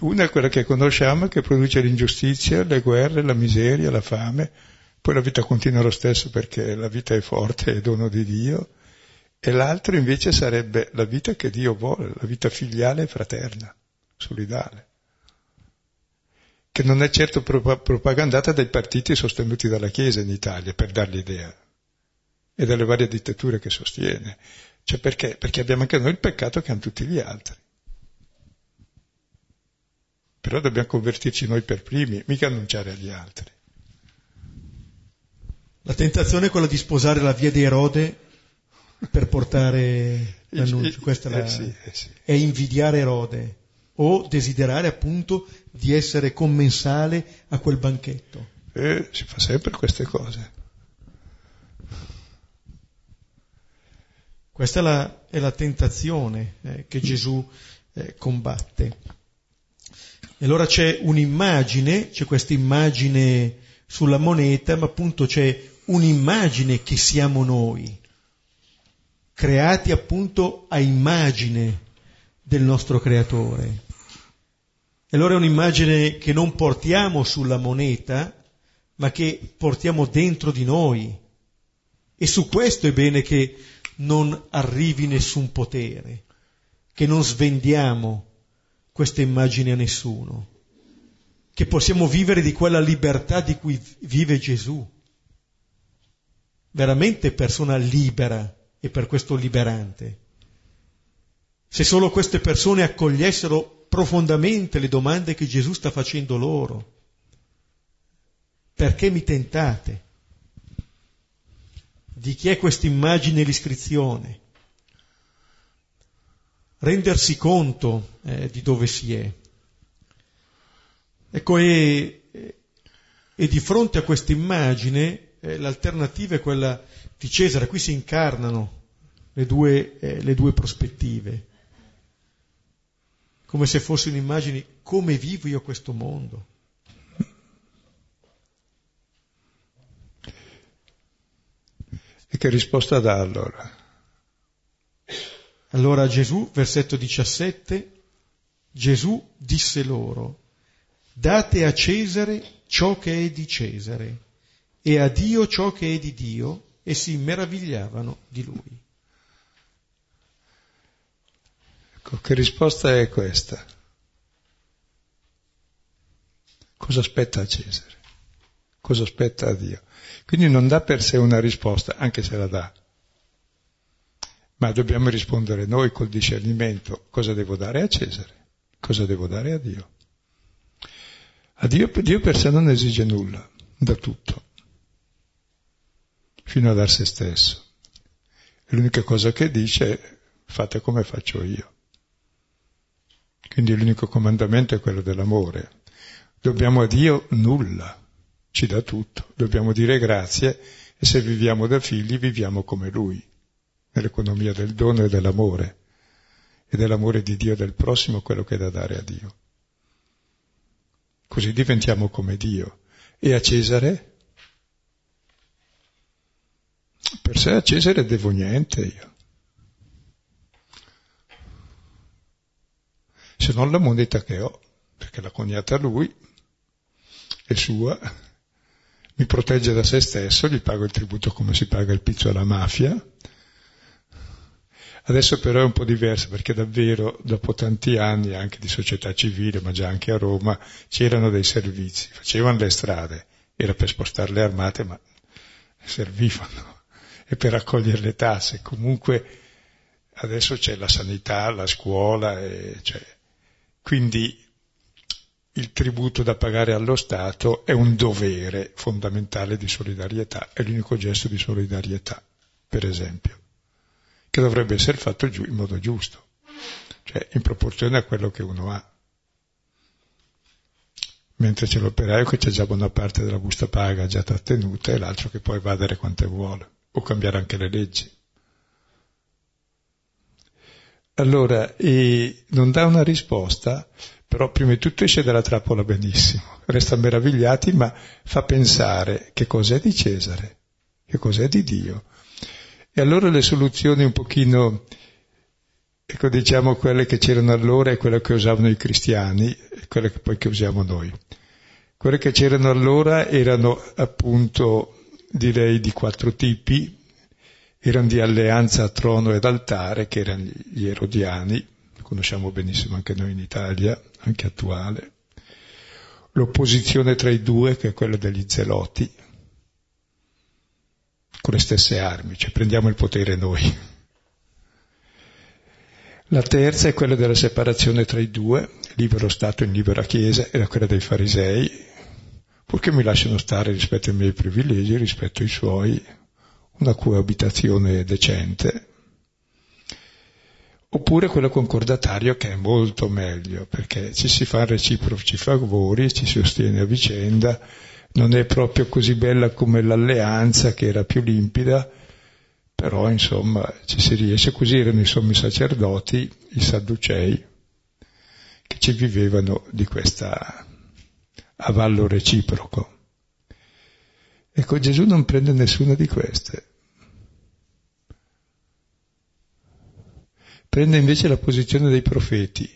Una è quella che conosciamo, che produce l'ingiustizia, le guerre, la miseria, la fame, poi la vita continua lo stesso perché la vita è forte, è dono di Dio, e l'altro invece sarebbe la vita che Dio vuole, la vita filiale e fraterna, solidale, che non è certo propagandata dai partiti sostenuti dalla Chiesa in Italia, per dar l'idea, e dalle varie dittature che sostiene. Cioè perché? Perché abbiamo anche noi il peccato che hanno tutti gli altri. Però dobbiamo convertirci noi per primi, mica annunciare agli altri. La tentazione è quella di sposare la via di Erode per portare l'annuncio, questa è, la, eh sì, eh sì. è invidiare Erode o desiderare appunto di essere commensale a quel banchetto. Eh, si fa sempre queste cose. Questa è la, è la tentazione eh, che Gesù eh, combatte. E allora c'è un'immagine, c'è questa immagine sulla moneta, ma appunto c'è un'immagine che siamo noi, creati appunto a immagine del nostro creatore. E allora è un'immagine che non portiamo sulla moneta, ma che portiamo dentro di noi. E su questo è bene che non arrivi nessun potere, che non svendiamo questa immagine a nessuno, che possiamo vivere di quella libertà di cui vive Gesù. Veramente persona libera e per questo liberante. Se solo queste persone accogliessero profondamente le domande che Gesù sta facendo loro. Perché mi tentate? Di chi è questa immagine e l'iscrizione? rendersi conto eh, di dove si è. Ecco, e, e di fronte a questa immagine eh, l'alternativa è quella di Cesare, qui si incarnano le due, eh, le due prospettive, come se fossero immagini come vivo io questo mondo. E che risposta dà allora? Allora Gesù, versetto 17, Gesù disse loro, date a Cesare ciò che è di Cesare e a Dio ciò che è di Dio e si meravigliavano di lui. Ecco, che risposta è questa? Cosa aspetta a Cesare? Cosa aspetta a Dio? Quindi non dà per sé una risposta, anche se la dà ma dobbiamo rispondere noi col discernimento cosa devo dare a Cesare, cosa devo dare a Dio. A Dio, Dio per sé non esige nulla, da tutto, fino a dar se stesso. L'unica cosa che dice è fate come faccio io. Quindi l'unico comandamento è quello dell'amore. Dobbiamo a Dio nulla, ci dà tutto. Dobbiamo dire grazie e se viviamo da figli viviamo come Lui nell'economia del dono e dell'amore, e dell'amore di Dio e del prossimo quello che è da dare a Dio. Così diventiamo come Dio. E a Cesare? Per sé a Cesare devo niente io. Se non la moneta che ho, perché l'ha coniata lui, è sua, mi protegge da se stesso, gli pago il tributo come si paga il pizzo alla mafia, Adesso però è un po' diverso perché davvero dopo tanti anni anche di società civile, ma già anche a Roma, c'erano dei servizi, facevano le strade, era per spostare le armate, ma servivano, e per raccogliere le tasse. Comunque adesso c'è la sanità, la scuola, cioè, quindi il tributo da pagare allo Stato è un dovere fondamentale di solidarietà, è l'unico gesto di solidarietà, per esempio che dovrebbe essere fatto in modo giusto, cioè in proporzione a quello che uno ha. mentre c'è l'operaio che c'è già buona parte della busta paga già trattenuta e l'altro che può evadere quante vuole o cambiare anche le leggi. Allora, non dà una risposta, però prima di tutto esce dalla trappola benissimo, resta meravigliati, ma fa pensare che cos'è di Cesare, che cos'è di Dio. E allora le soluzioni un pochino, ecco diciamo quelle che c'erano allora e quelle che usavano i cristiani e quelle che poi che usiamo noi. Quelle che c'erano allora erano appunto, direi, di quattro tipi, erano di alleanza a trono ed altare, che erano gli erodiani, conosciamo benissimo anche noi in Italia, anche attuale, l'opposizione tra i due, che è quella degli zeloti, con le stesse armi, cioè prendiamo il potere noi. La terza è quella della separazione tra i due, libero Stato in libera Chiesa, era quella dei farisei, purché mi lasciano stare rispetto ai miei privilegi, rispetto ai suoi, una coabitazione decente, oppure quello concordatario che è molto meglio, perché ci si fa reciproci favori, ci si sostiene a vicenda, non è proprio così bella come l'alleanza che era più limpida, però insomma ci si riesce, così erano i sommi sacerdoti, i sadducei, che ci vivevano di questa avallo reciproco. Ecco, Gesù non prende nessuna di queste. Prende invece la posizione dei profeti,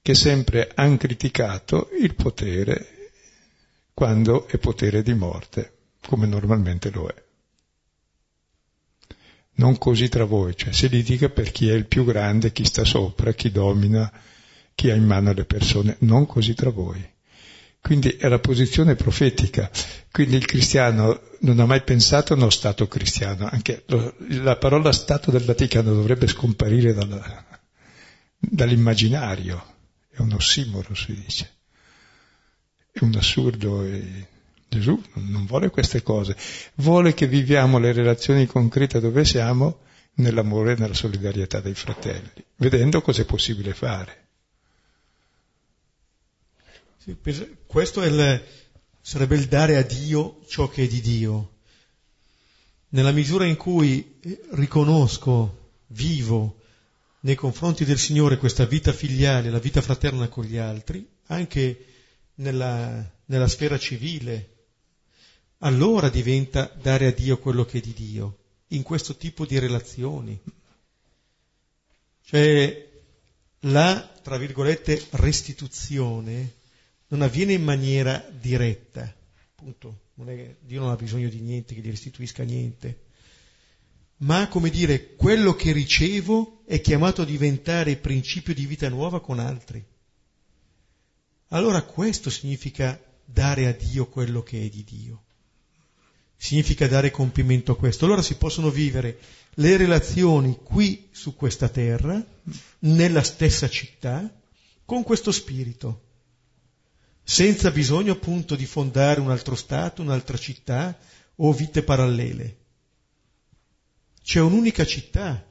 che sempre hanno criticato il potere quando è potere di morte, come normalmente lo è. Non così tra voi, cioè si litiga per chi è il più grande, chi sta sopra, chi domina, chi ha in mano le persone, non così tra voi. Quindi è la posizione profetica. Quindi il cristiano non ha mai pensato a uno Stato cristiano. Anche lo, la parola Stato del Vaticano dovrebbe scomparire dalla, dall'immaginario. È un ossimoro, si dice. È un assurdo. E Gesù non vuole queste cose. Vuole che viviamo le relazioni concrete dove siamo nell'amore e nella solidarietà dei fratelli, vedendo cosa è possibile fare. Sì, questo il, sarebbe il dare a Dio ciò che è di Dio. Nella misura in cui eh, riconosco, vivo nei confronti del Signore questa vita filiale, la vita fraterna con gli altri, anche nella, nella sfera civile, allora diventa dare a Dio quello che è di Dio, in questo tipo di relazioni. Cioè la, tra virgolette, restituzione non avviene in maniera diretta, appunto, non è, Dio non ha bisogno di niente che gli restituisca niente, ma come dire, quello che ricevo è chiamato a diventare principio di vita nuova con altri. Allora questo significa dare a Dio quello che è di Dio. Significa dare compimento a questo. Allora si possono vivere le relazioni qui su questa terra, nella stessa città, con questo spirito senza bisogno appunto di fondare un altro Stato, un'altra città o vite parallele. C'è un'unica città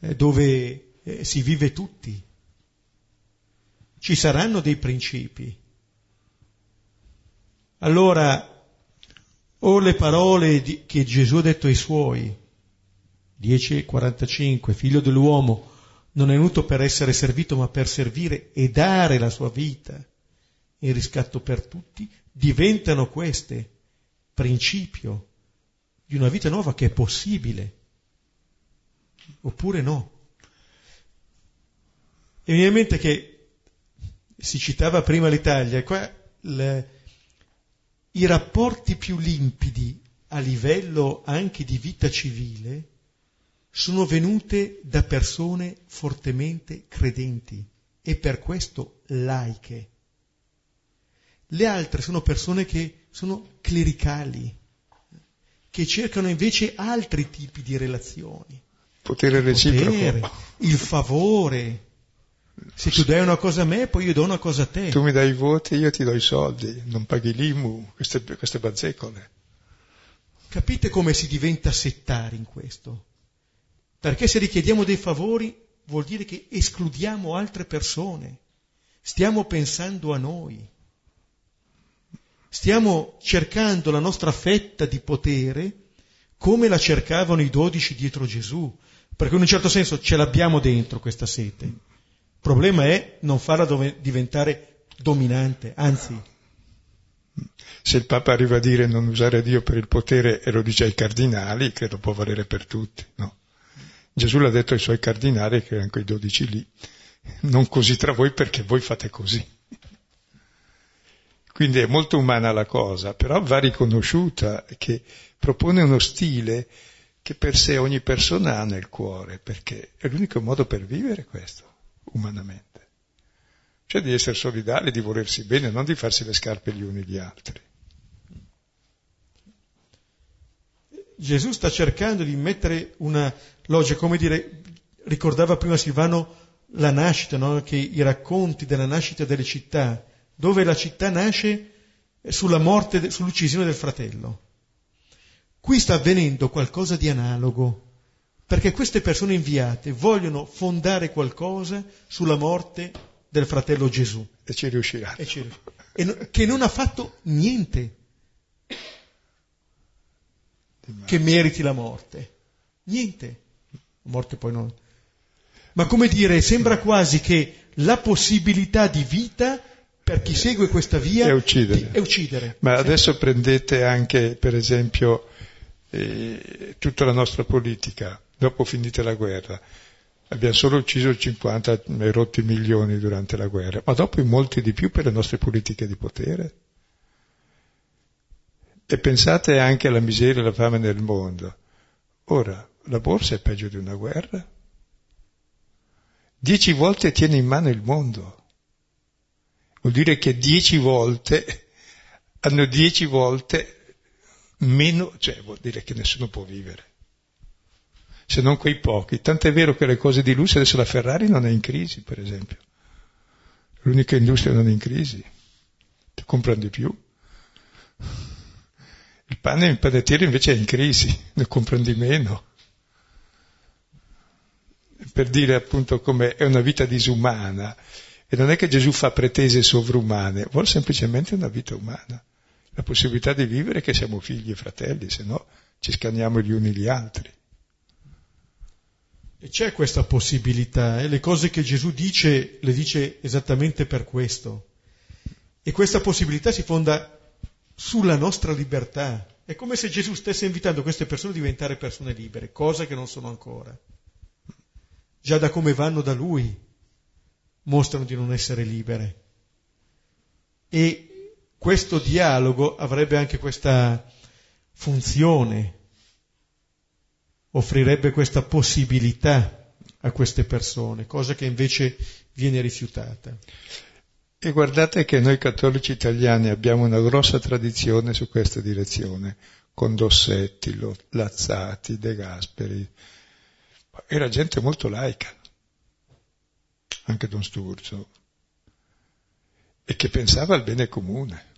eh, dove eh, si vive tutti. Ci saranno dei principi. Allora, o le parole di, che Gesù ha detto ai suoi, 10.45, figlio dell'uomo, non è venuto per essere servito ma per servire e dare la sua vita il riscatto per tutti, diventano queste principio di una vita nuova che è possibile, oppure no. E mi viene in mente che si citava prima l'Italia, qua le, i rapporti più limpidi a livello anche di vita civile sono venute da persone fortemente credenti e per questo laiche. Le altre sono persone che sono clericali, che cercano invece altri tipi di relazioni. Potere reciproco. Potere, il favore. Se tu dai una cosa a me, poi io do una cosa a te. Tu mi dai i voti, io ti do i soldi, non paghi l'IMU, queste, queste bazzecole. Capite come si diventa settari in questo? Perché se richiediamo dei favori vuol dire che escludiamo altre persone, stiamo pensando a noi. Stiamo cercando la nostra fetta di potere come la cercavano i dodici dietro Gesù, perché in un certo senso ce l'abbiamo dentro questa sete. Il problema è non farla diventare dominante, anzi. Se il Papa arriva a dire non usare Dio per il potere e lo dice ai cardinali, credo può valere per tutti, no? Gesù l'ha detto ai suoi cardinali, che erano quei dodici lì, non così tra voi perché voi fate così. Quindi è molto umana la cosa, però va riconosciuta che propone uno stile che per sé ogni persona ha nel cuore, perché è l'unico modo per vivere questo, umanamente. Cioè di essere solidali, di volersi bene, non di farsi le scarpe gli uni gli altri. Gesù sta cercando di mettere una logica, come dire, ricordava prima Silvano la nascita, no? che i racconti della nascita delle città, dove la città nasce sulla morte, sull'uccisione del fratello. Qui sta avvenendo qualcosa di analogo, perché queste persone inviate vogliono fondare qualcosa sulla morte del fratello Gesù. E ci riusciranno. E ci riusciranno. E no, che non ha fatto niente che meriti la morte. Niente. La morte poi non. Ma come dire, sembra quasi che la possibilità di vita per chi segue questa via è uccidere. Di, è uccidere. Ma adesso prendete anche, per esempio, eh, tutta la nostra politica, dopo finita la guerra. Abbiamo solo ucciso il 50 e rotti milioni durante la guerra, ma dopo in molti di più per le nostre politiche di potere. E pensate anche alla miseria e alla fame nel mondo. Ora, la borsa è peggio di una guerra? Dieci volte tiene in mano il mondo. Vuol dire che dieci volte hanno dieci volte meno, cioè vuol dire che nessuno può vivere. Se non quei pochi. Tant'è vero che le cose di lusso, adesso la Ferrari non è in crisi, per esempio. L'unica industria non è in crisi. Ti comprano di più. Il pane il panettiere invece è in crisi, ne comprano di meno. Per dire appunto come è una vita disumana. E non è che Gesù fa pretese sovrumane, vuole semplicemente una vita umana. La possibilità di vivere che siamo figli e fratelli, se no ci scanniamo gli uni gli altri. E c'è questa possibilità, e le cose che Gesù dice le dice esattamente per questo. E questa possibilità si fonda sulla nostra libertà. È come se Gesù stesse invitando queste persone a diventare persone libere, cosa che non sono ancora. Già da come vanno da Lui mostrano di non essere libere. E questo dialogo avrebbe anche questa funzione, offrirebbe questa possibilità a queste persone, cosa che invece viene rifiutata. E guardate che noi cattolici italiani abbiamo una grossa tradizione su questa direzione, con Dossetti, Lazzati, De Gasperi. Era gente molto laica, anche Don Sturzo, e che pensava al bene comune.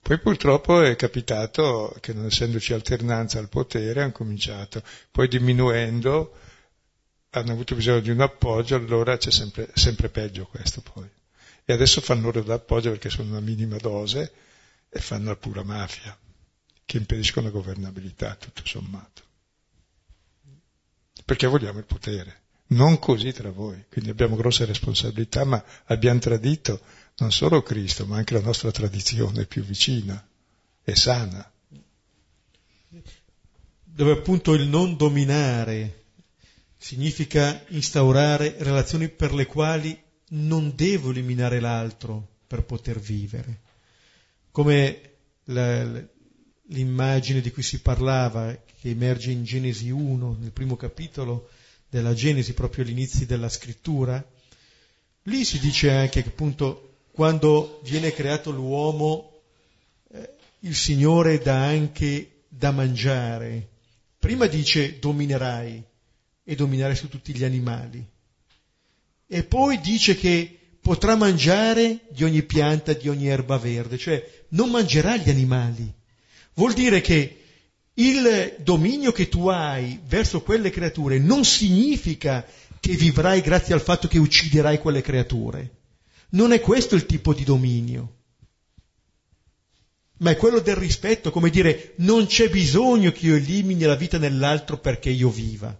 Poi purtroppo è capitato che non essendoci alternanza al potere hanno cominciato, poi diminuendo hanno avuto bisogno di un appoggio, allora c'è sempre, sempre peggio questo poi. E adesso fanno loro l'appoggio perché sono una minima dose e fanno la pura mafia, che impediscono la governabilità, tutto sommato. Perché vogliamo il potere, non così tra voi, quindi abbiamo grosse responsabilità, ma abbiamo tradito non solo Cristo, ma anche la nostra tradizione più vicina e sana. Dove appunto il non dominare significa instaurare relazioni per le quali non devo eliminare l'altro per poter vivere. Come la, l'immagine di cui si parlava, che emerge in Genesi 1, nel primo capitolo della Genesi, proprio all'inizio della scrittura, lì si dice anche che appunto quando viene creato l'uomo, eh, il Signore dà anche da mangiare. Prima dice dominerai, e dominare su tutti gli animali. E poi dice che potrà mangiare di ogni pianta, di ogni erba verde, cioè non mangerà gli animali. Vuol dire che il dominio che tu hai verso quelle creature non significa che vivrai grazie al fatto che ucciderai quelle creature. Non è questo il tipo di dominio. ma è quello del rispetto, come dire non c'è bisogno che io elimini la vita nell'altro perché io viva.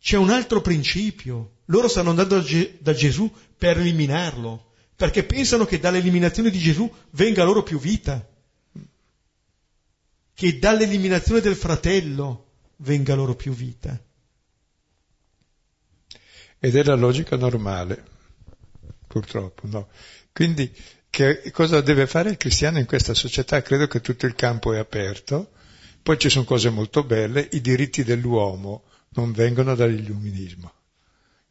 C'è un altro principio. Loro stanno andando da Gesù per eliminarlo, perché pensano che dall'eliminazione di Gesù venga loro più vita, che dall'eliminazione del fratello venga loro più vita. Ed è la logica normale, purtroppo, no? Quindi che cosa deve fare il cristiano in questa società? Credo che tutto il campo è aperto, poi ci sono cose molto belle, i diritti dell'uomo non vengono dall'illuminismo,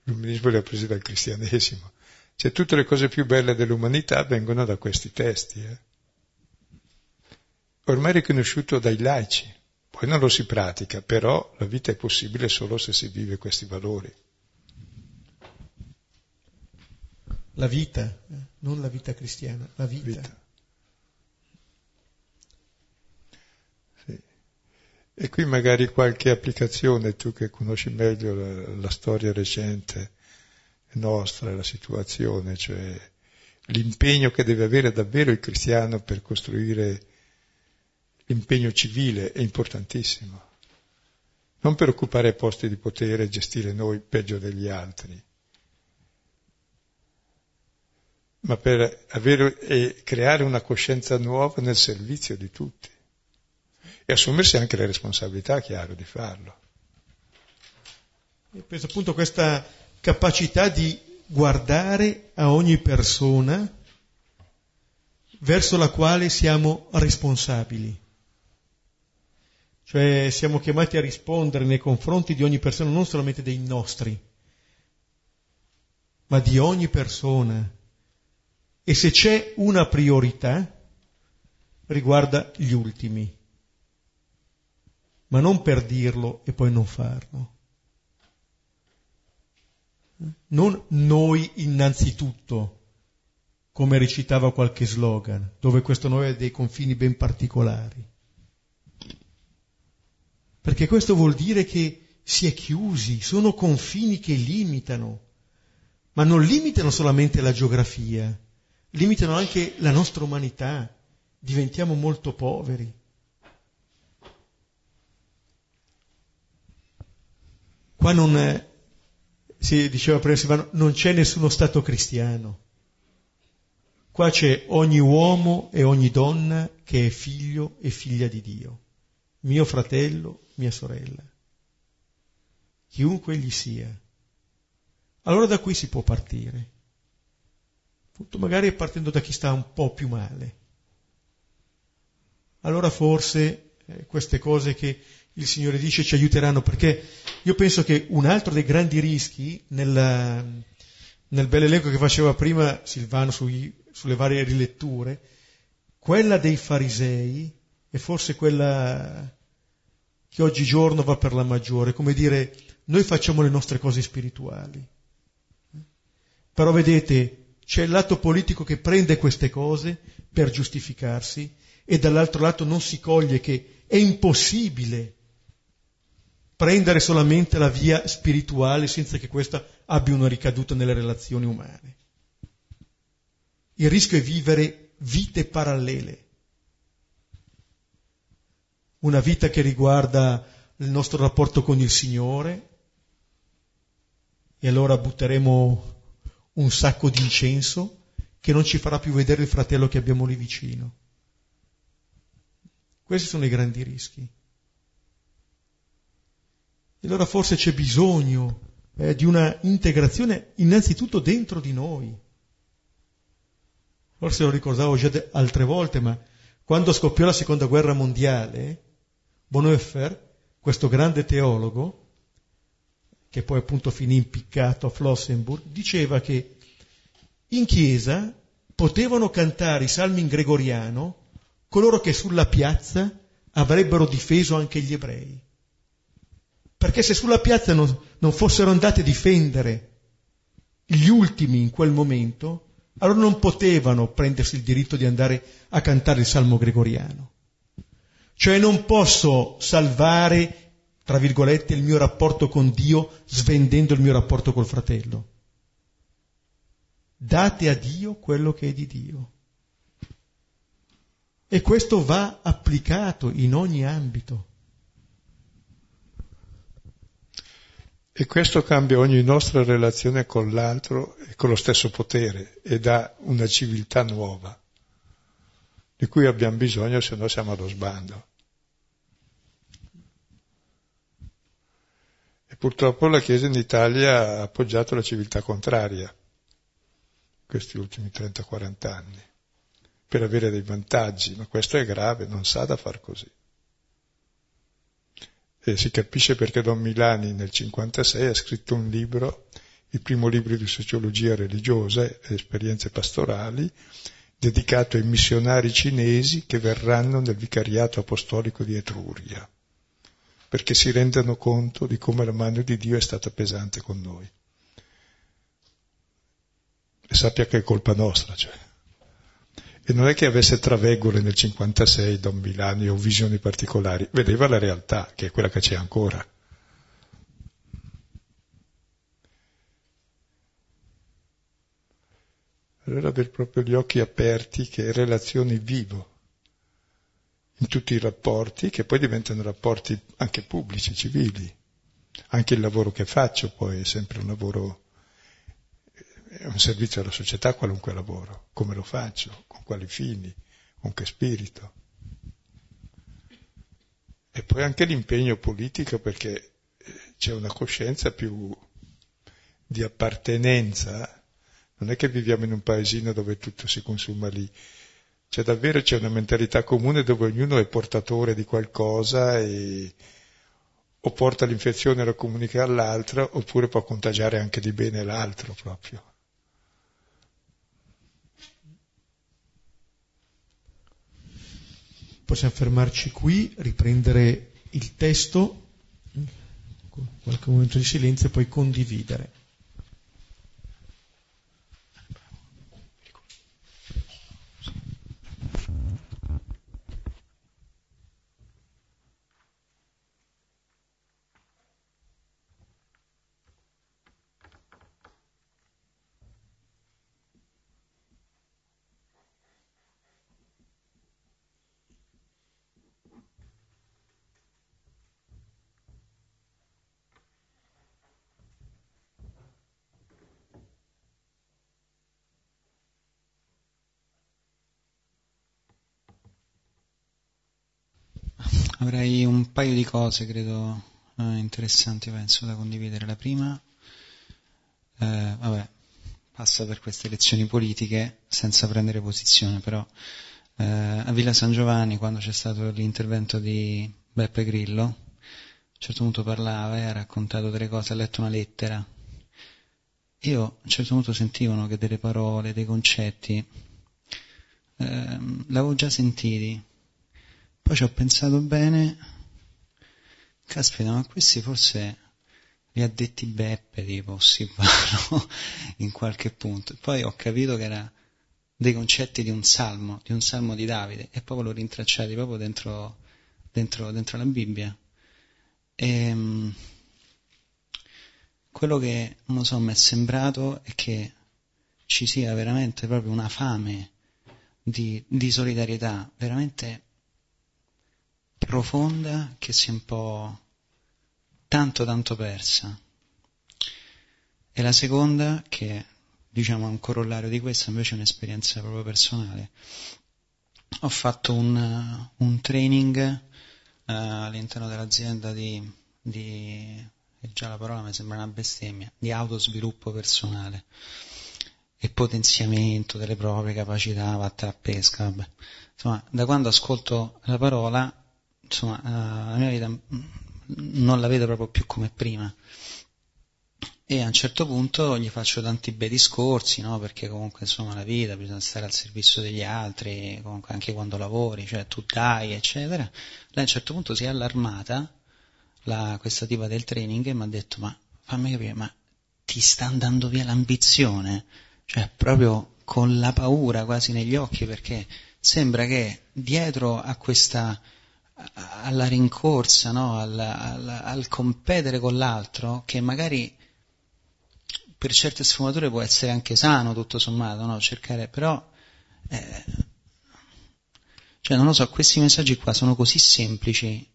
l'illuminismo li ha presi dal cristianesimo, cioè tutte le cose più belle dell'umanità vengono da questi testi. Eh? Ormai riconosciuto dai laici, poi non lo si pratica, però la vita è possibile solo se si vive questi valori. La vita, eh, non la vita cristiana, la vita. vita. Sì. E qui magari qualche applicazione, tu che conosci meglio la, la storia recente nostra, la situazione, cioè l'impegno che deve avere davvero il cristiano per costruire l'impegno civile è importantissimo. Non per occupare posti di potere e gestire noi peggio degli altri, ma per avere e creare una coscienza nuova nel servizio di tutti e assumersi anche le responsabilità, chiaro, di farlo. E penso appunto questa capacità di guardare a ogni persona verso la quale siamo responsabili. Cioè siamo chiamati a rispondere nei confronti di ogni persona, non solamente dei nostri, ma di ogni persona e se c'è una priorità, riguarda gli ultimi, ma non per dirlo e poi non farlo. Non noi innanzitutto, come recitava qualche slogan, dove questo noi ha dei confini ben particolari. Perché questo vuol dire che si è chiusi, sono confini che limitano, ma non limitano solamente la geografia, limitano anche la nostra umanità, diventiamo molto poveri. Qua non, è, si diceva prima non c'è nessuno Stato cristiano. Qua c'è ogni uomo e ogni donna che è figlio e figlia di Dio, mio fratello, mia sorella, chiunque egli sia. Allora da qui si può partire appunto magari partendo da chi sta un po' più male. Allora forse eh, queste cose che il Signore dice ci aiuteranno, perché io penso che un altro dei grandi rischi nella, nel bel elenco che faceva prima Silvano sui, sulle varie riletture, quella dei farisei è forse quella che oggigiorno va per la maggiore, come dire, noi facciamo le nostre cose spirituali. Però vedete, c'è il lato politico che prende queste cose per giustificarsi e dall'altro lato non si coglie che è impossibile prendere solamente la via spirituale senza che questa abbia una ricaduta nelle relazioni umane. Il rischio è vivere vite parallele. Una vita che riguarda il nostro rapporto con il Signore e allora butteremo un sacco di incenso che non ci farà più vedere il fratello che abbiamo lì vicino. Questi sono i grandi rischi. E allora forse c'è bisogno eh, di una integrazione innanzitutto dentro di noi. Forse lo ricordavo già altre volte, ma quando scoppiò la seconda guerra mondiale, Bonhoeffer, questo grande teologo, che poi appunto finì impiccato a Flossenburg, diceva che in chiesa potevano cantare i salmi in gregoriano coloro che sulla piazza avrebbero difeso anche gli ebrei. Perché se sulla piazza non, non fossero andati a difendere gli ultimi in quel momento, allora non potevano prendersi il diritto di andare a cantare il salmo gregoriano. Cioè non posso salvare tra virgolette, il mio rapporto con Dio svendendo il mio rapporto col fratello. Date a Dio quello che è di Dio. E questo va applicato in ogni ambito. E questo cambia ogni nostra relazione con l'altro e con lo stesso potere e dà una civiltà nuova, di cui abbiamo bisogno se no siamo allo sbando. Purtroppo la Chiesa in Italia ha appoggiato la civiltà contraria questi ultimi 30-40 anni, per avere dei vantaggi, ma questo è grave, non sa da far così. E si capisce perché Don Milani nel 1956 ha scritto un libro, il primo libro di sociologia religiosa e esperienze pastorali, dedicato ai missionari cinesi che verranno nel vicariato apostolico di Etruria, perché si rendano conto di come la mano di Dio è stata pesante con noi. E sappia che è colpa nostra, cioè. E non è che avesse traveggole nel 56 Don Milani o visioni particolari, vedeva la realtà, che è quella che c'è ancora. Allora aver proprio gli occhi aperti che relazioni vivo in tutti i rapporti, che poi diventano rapporti anche pubblici, civili. Anche il lavoro che faccio poi è sempre un lavoro è un servizio alla società qualunque lavoro, come lo faccio, con quali fini, con che spirito. E poi anche l'impegno politico perché eh, c'è una coscienza più di appartenenza, non è che viviamo in un paesino dove tutto si consuma lì, cioè davvero c'è una mentalità comune dove ognuno è portatore di qualcosa e o porta l'infezione e la comunica all'altro oppure può contagiare anche di bene l'altro proprio. Possiamo fermarci qui, riprendere il testo, qualche momento di silenzio e poi condividere. Avrei un paio di cose, credo, eh, interessanti, penso, da condividere. La prima, eh, vabbè, passa per queste elezioni politiche senza prendere posizione, però eh, a Villa San Giovanni, quando c'è stato l'intervento di Beppe Grillo, a un certo punto parlava e ha raccontato delle cose, ha letto una lettera. Io a un certo punto sentivo che delle parole, dei concetti, eh, l'avevo già sentiti, poi ci ho pensato bene, caspita, ma questi forse li ha detti Beppe, tipo, si parlo in qualche punto. poi ho capito che era dei concetti di un salmo, di un salmo di Davide, e poi l'ho rintracciati proprio dentro, dentro, dentro la Bibbia. E, ehm, quello che, non so, mi è sembrato è che ci sia veramente proprio una fame di, di solidarietà, veramente profonda che si è un po' tanto tanto persa. E la seconda, che diciamo è un corollario di questa, invece è un'esperienza proprio personale. Ho fatto un, un training uh, all'interno dell'azienda di, di, già la parola mi sembra una bestemmia, di autosviluppo personale e potenziamento delle proprie capacità vatte a pesca. Vabbè. Insomma, da quando ascolto la parola insomma, eh, la mia vita mm, non la vedo proprio più come prima. E a un certo punto gli faccio tanti bei discorsi, no? Perché comunque insomma la vita bisogna stare al servizio degli altri, comunque anche quando lavori, cioè tu dai, eccetera. Lei a un certo punto si è allarmata, la, questa tipa del training, e mi ha detto, ma fammi capire, ma ti sta andando via l'ambizione? Cioè proprio con la paura quasi negli occhi, perché sembra che dietro a questa alla rincorsa, no? al, al, al, competere con l'altro, che magari per certe sfumature può essere anche sano, tutto sommato, no? cercare, però eh, Cioè, non lo so, questi messaggi qua sono così semplici,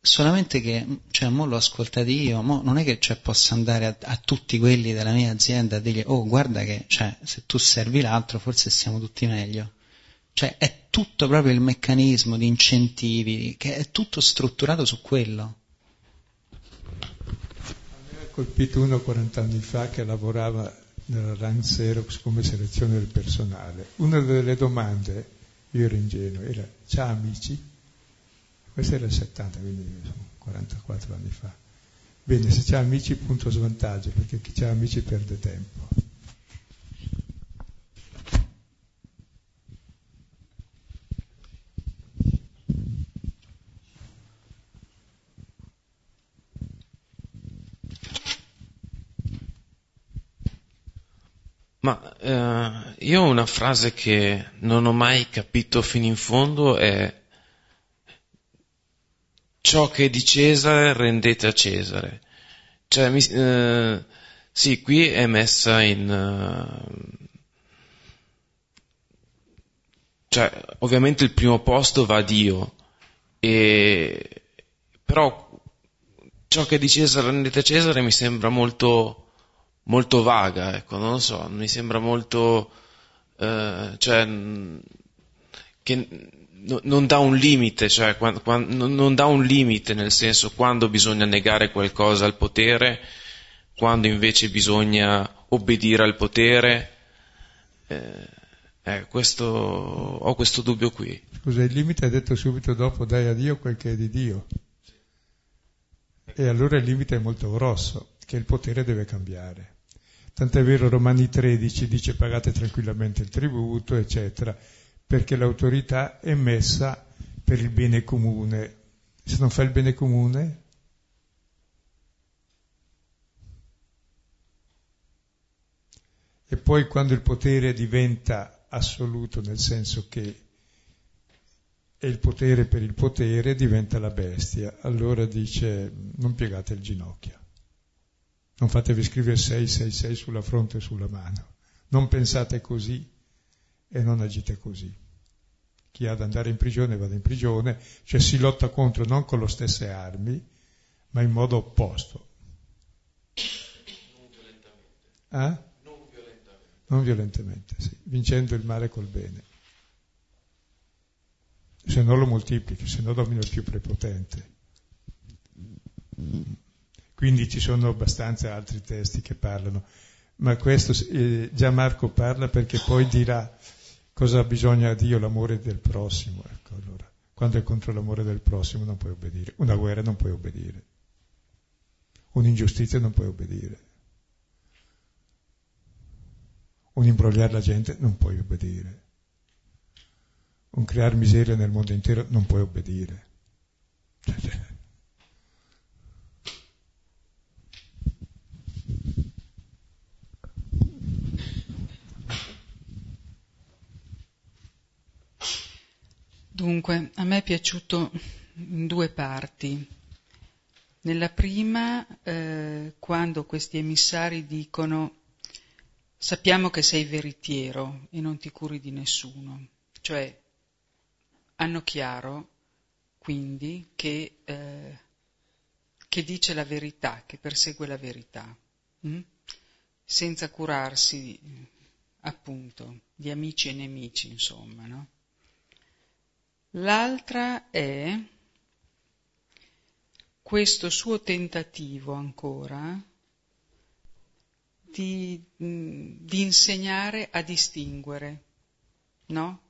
solamente che, cioè, mo l'ho ascoltato io, mo non è che cioè, possa andare a, a, tutti quelli della mia azienda e dire, oh, guarda che, cioè, se tu servi l'altro, forse stiamo tutti meglio. Cioè, è tutto proprio il meccanismo di incentivi, che è tutto strutturato su quello colpito uno 40 anni fa che lavorava nella RAN Xerox come selezione del personale. Una delle domande, io ero ingenuo, era ciao amici? Questo era il 70, quindi 44 anni fa. Bene, se c'ha amici punto svantaggio, perché chi c'ha amici perde tempo. Ma eh, io ho una frase che non ho mai capito fino in fondo è ciò che è di Cesare rendete a Cesare. Cioè, mi, eh, sì, qui è messa in... Uh, cioè, ovviamente il primo posto va a Dio, e, però ciò che è di Cesare rendete a Cesare mi sembra molto molto vaga, ecco, non lo so, mi sembra molto, eh, cioè, che no, non dà un limite, cioè, quando, quando, non dà un limite nel senso quando bisogna negare qualcosa al potere, quando invece bisogna obbedire al potere. Eh, eh, questo, ho questo dubbio qui. Scusa, il limite è detto subito dopo dai a Dio quel che è di Dio. E allora il limite è molto grosso, che il potere deve cambiare. Tant'è vero Romani 13 dice pagate tranquillamente il tributo, eccetera, perché l'autorità è messa per il bene comune. Se non fa il bene comune, E poi quando il potere diventa assoluto, nel senso che è il potere per il potere, diventa la bestia. Allora dice non piegate il ginocchio. Non fatevi scrivere 666 sulla fronte e sulla mano. Non pensate così e non agite così. Chi ha da andare in prigione vada in prigione, cioè si lotta contro non con le stesse armi, ma in modo opposto. Non violentemente. Eh? Non violentemente. Non violentemente, sì, vincendo il male col bene. Se non lo moltiplichi, se no domino il più prepotente. Quindi ci sono abbastanza altri testi che parlano, ma questo eh, già Marco parla perché poi dirà cosa bisogna a Dio l'amore del prossimo. Ecco, allora, quando è contro l'amore del prossimo non puoi obbedire, una guerra non puoi obbedire, un'ingiustizia non puoi obbedire, un imbrogliare la gente non puoi obbedire, un creare miseria nel mondo intero non puoi obbedire. Dunque, a me è piaciuto in due parti. Nella prima, eh, quando questi emissari dicono sappiamo che sei veritiero e non ti curi di nessuno, cioè hanno chiaro quindi che, eh, che dice la verità, che persegue la verità, hm? senza curarsi appunto di amici e nemici, insomma, no? L'altra è questo suo tentativo ancora di, di, insegnare a distinguere, no?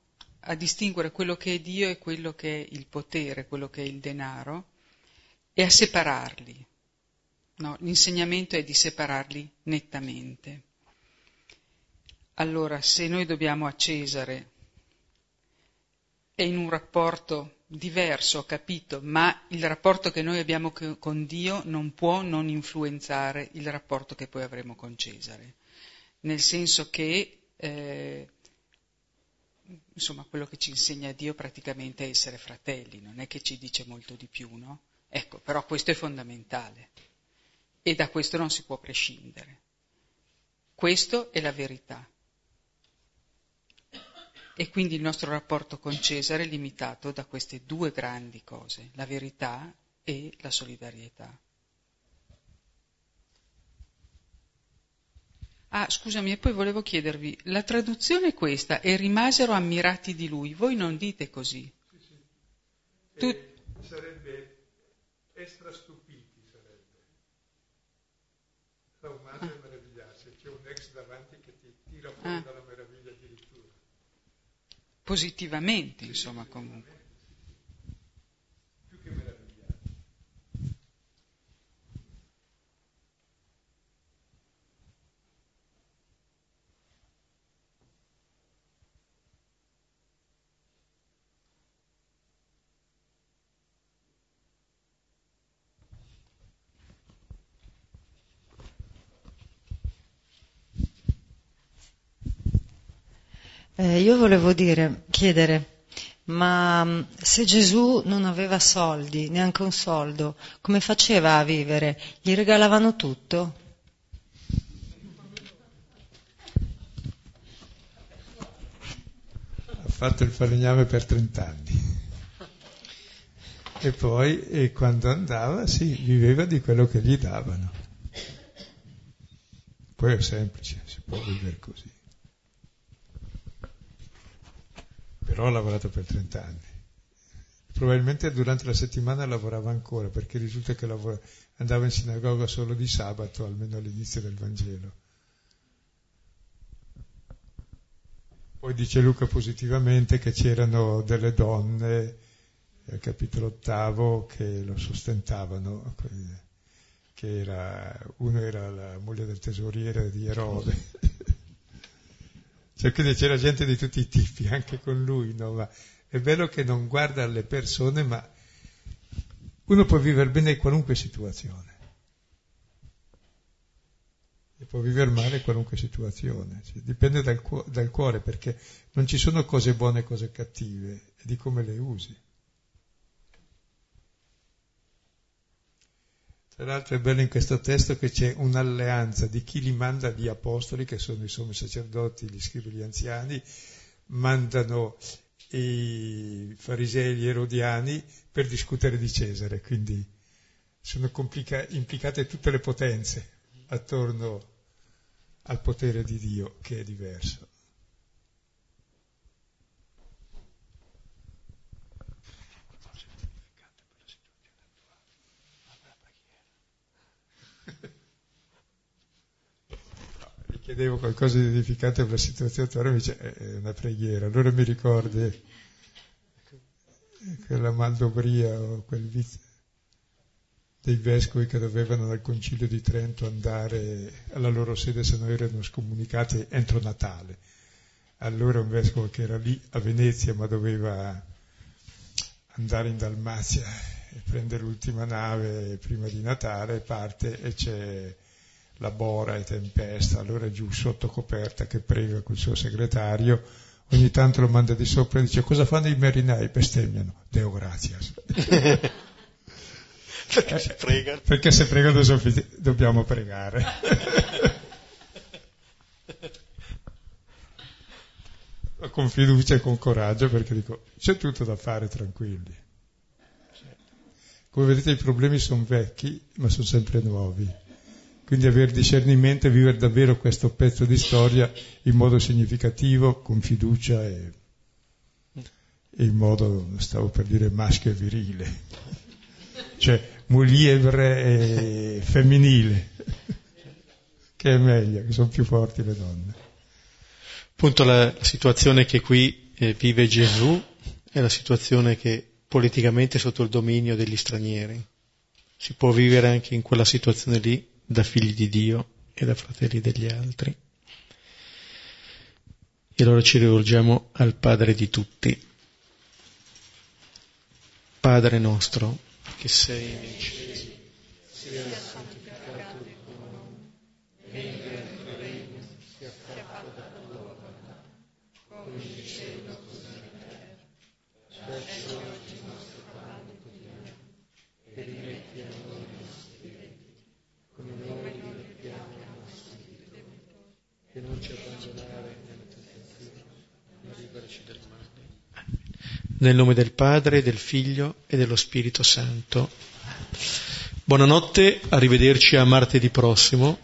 A distinguere quello che è Dio e quello che è il potere, quello che è il denaro, e a separarli. No? L'insegnamento è di separarli nettamente. Allora, se noi dobbiamo a Cesare è in un rapporto diverso, ho capito, ma il rapporto che noi abbiamo con Dio non può non influenzare il rapporto che poi avremo con Cesare, nel senso che eh, insomma quello che ci insegna Dio praticamente è essere fratelli, non è che ci dice molto di più, no? Ecco, però questo è fondamentale e da questo non si può prescindere. Questo è la verità. E quindi il nostro rapporto con Cesare è limitato da queste due grandi cose, la verità e la solidarietà. Ah, scusami, e poi volevo chiedervi, la traduzione è questa, e rimasero ammirati di lui, voi non dite così. Sì, sì. Tu... Sarebbe extra stupiti, sarebbe. Traumati ah. e meravigliarsi, c'è un ex davanti che ti tira fuori ah. dalla. Positivamente, insomma, comunque. Eh, io volevo dire, chiedere, ma mm, se Gesù non aveva soldi, neanche un soldo, come faceva a vivere? Gli regalavano tutto? Ha fatto il falegname per 30 anni. E poi, e quando andava, sì, viveva di quello che gli davano. Poi è semplice, si può vivere così. Però ha lavorato per 30 anni. Probabilmente durante la settimana lavorava ancora, perché risulta che lavora, andava in sinagoga solo di sabato, almeno all'inizio del Vangelo. Poi dice Luca positivamente che c'erano delle donne, al capitolo ottavo, che lo sostentavano, che era, uno era la moglie del tesoriere di Erode cioè, quindi c'era gente di tutti i tipi, anche con lui, no? È vero che non guarda alle persone, ma uno può vivere bene in qualunque situazione. E può vivere male qualunque situazione. Cioè, dipende dal, cu- dal cuore, perché non ci sono cose buone e cose cattive, è di come le usi. Tra l'altro è bello in questo testo che c'è un'alleanza di chi li manda gli apostoli, che sono i sommi sacerdoti, gli scrivi, gli anziani, mandano i farisei gli erodiani per discutere di Cesare, quindi sono complica- implicate tutte le potenze attorno al potere di Dio, che è diverso. Chiedevo qualcosa di edificante per la situazione mi dice è una preghiera. Allora mi ricordi quella maldobria o quel vizio dei vescovi che dovevano al concilio di Trento andare alla loro sede se non erano scomunicati entro Natale. Allora un vescovo che era lì a Venezia ma doveva andare in Dalmazia e prendere l'ultima nave prima di Natale, parte e c'è la bora e tempesta, allora giù sotto coperta che prega col suo segretario, ogni tanto lo manda di sopra e dice cosa fanno i marinai? Bestemmiano, Deo grazias. perché si pregano? Perché se pregano dobbiamo pregare. con fiducia e con coraggio perché dico c'è tutto da fare tranquilli. Come vedete i problemi sono vecchi ma sono sempre nuovi. Quindi avere discernimento e vivere davvero questo pezzo di storia in modo significativo, con fiducia e, e in modo, stavo per dire, maschio e virile, cioè mulievre e femminile, che è meglio, che sono più forti le donne. Appunto la, la situazione che qui eh, vive Gesù è la situazione che politicamente è sotto il dominio degli stranieri. Si può vivere anche in quella situazione lì da figli di Dio e da fratelli degli altri. E allora ci rivolgiamo al Padre di tutti. Padre nostro, che sei nei cieli, sia santificato il tuo nome, venga il tuo regno, sia fatto da tua volontà, come in cielo così in terra. Dacci oggi il nostro pane quotidiano e rimetti a noi che non ci abbandonare nella tentazione, Nel nome del Padre, del Figlio e dello Spirito Santo. Buonanotte, arrivederci a martedì prossimo.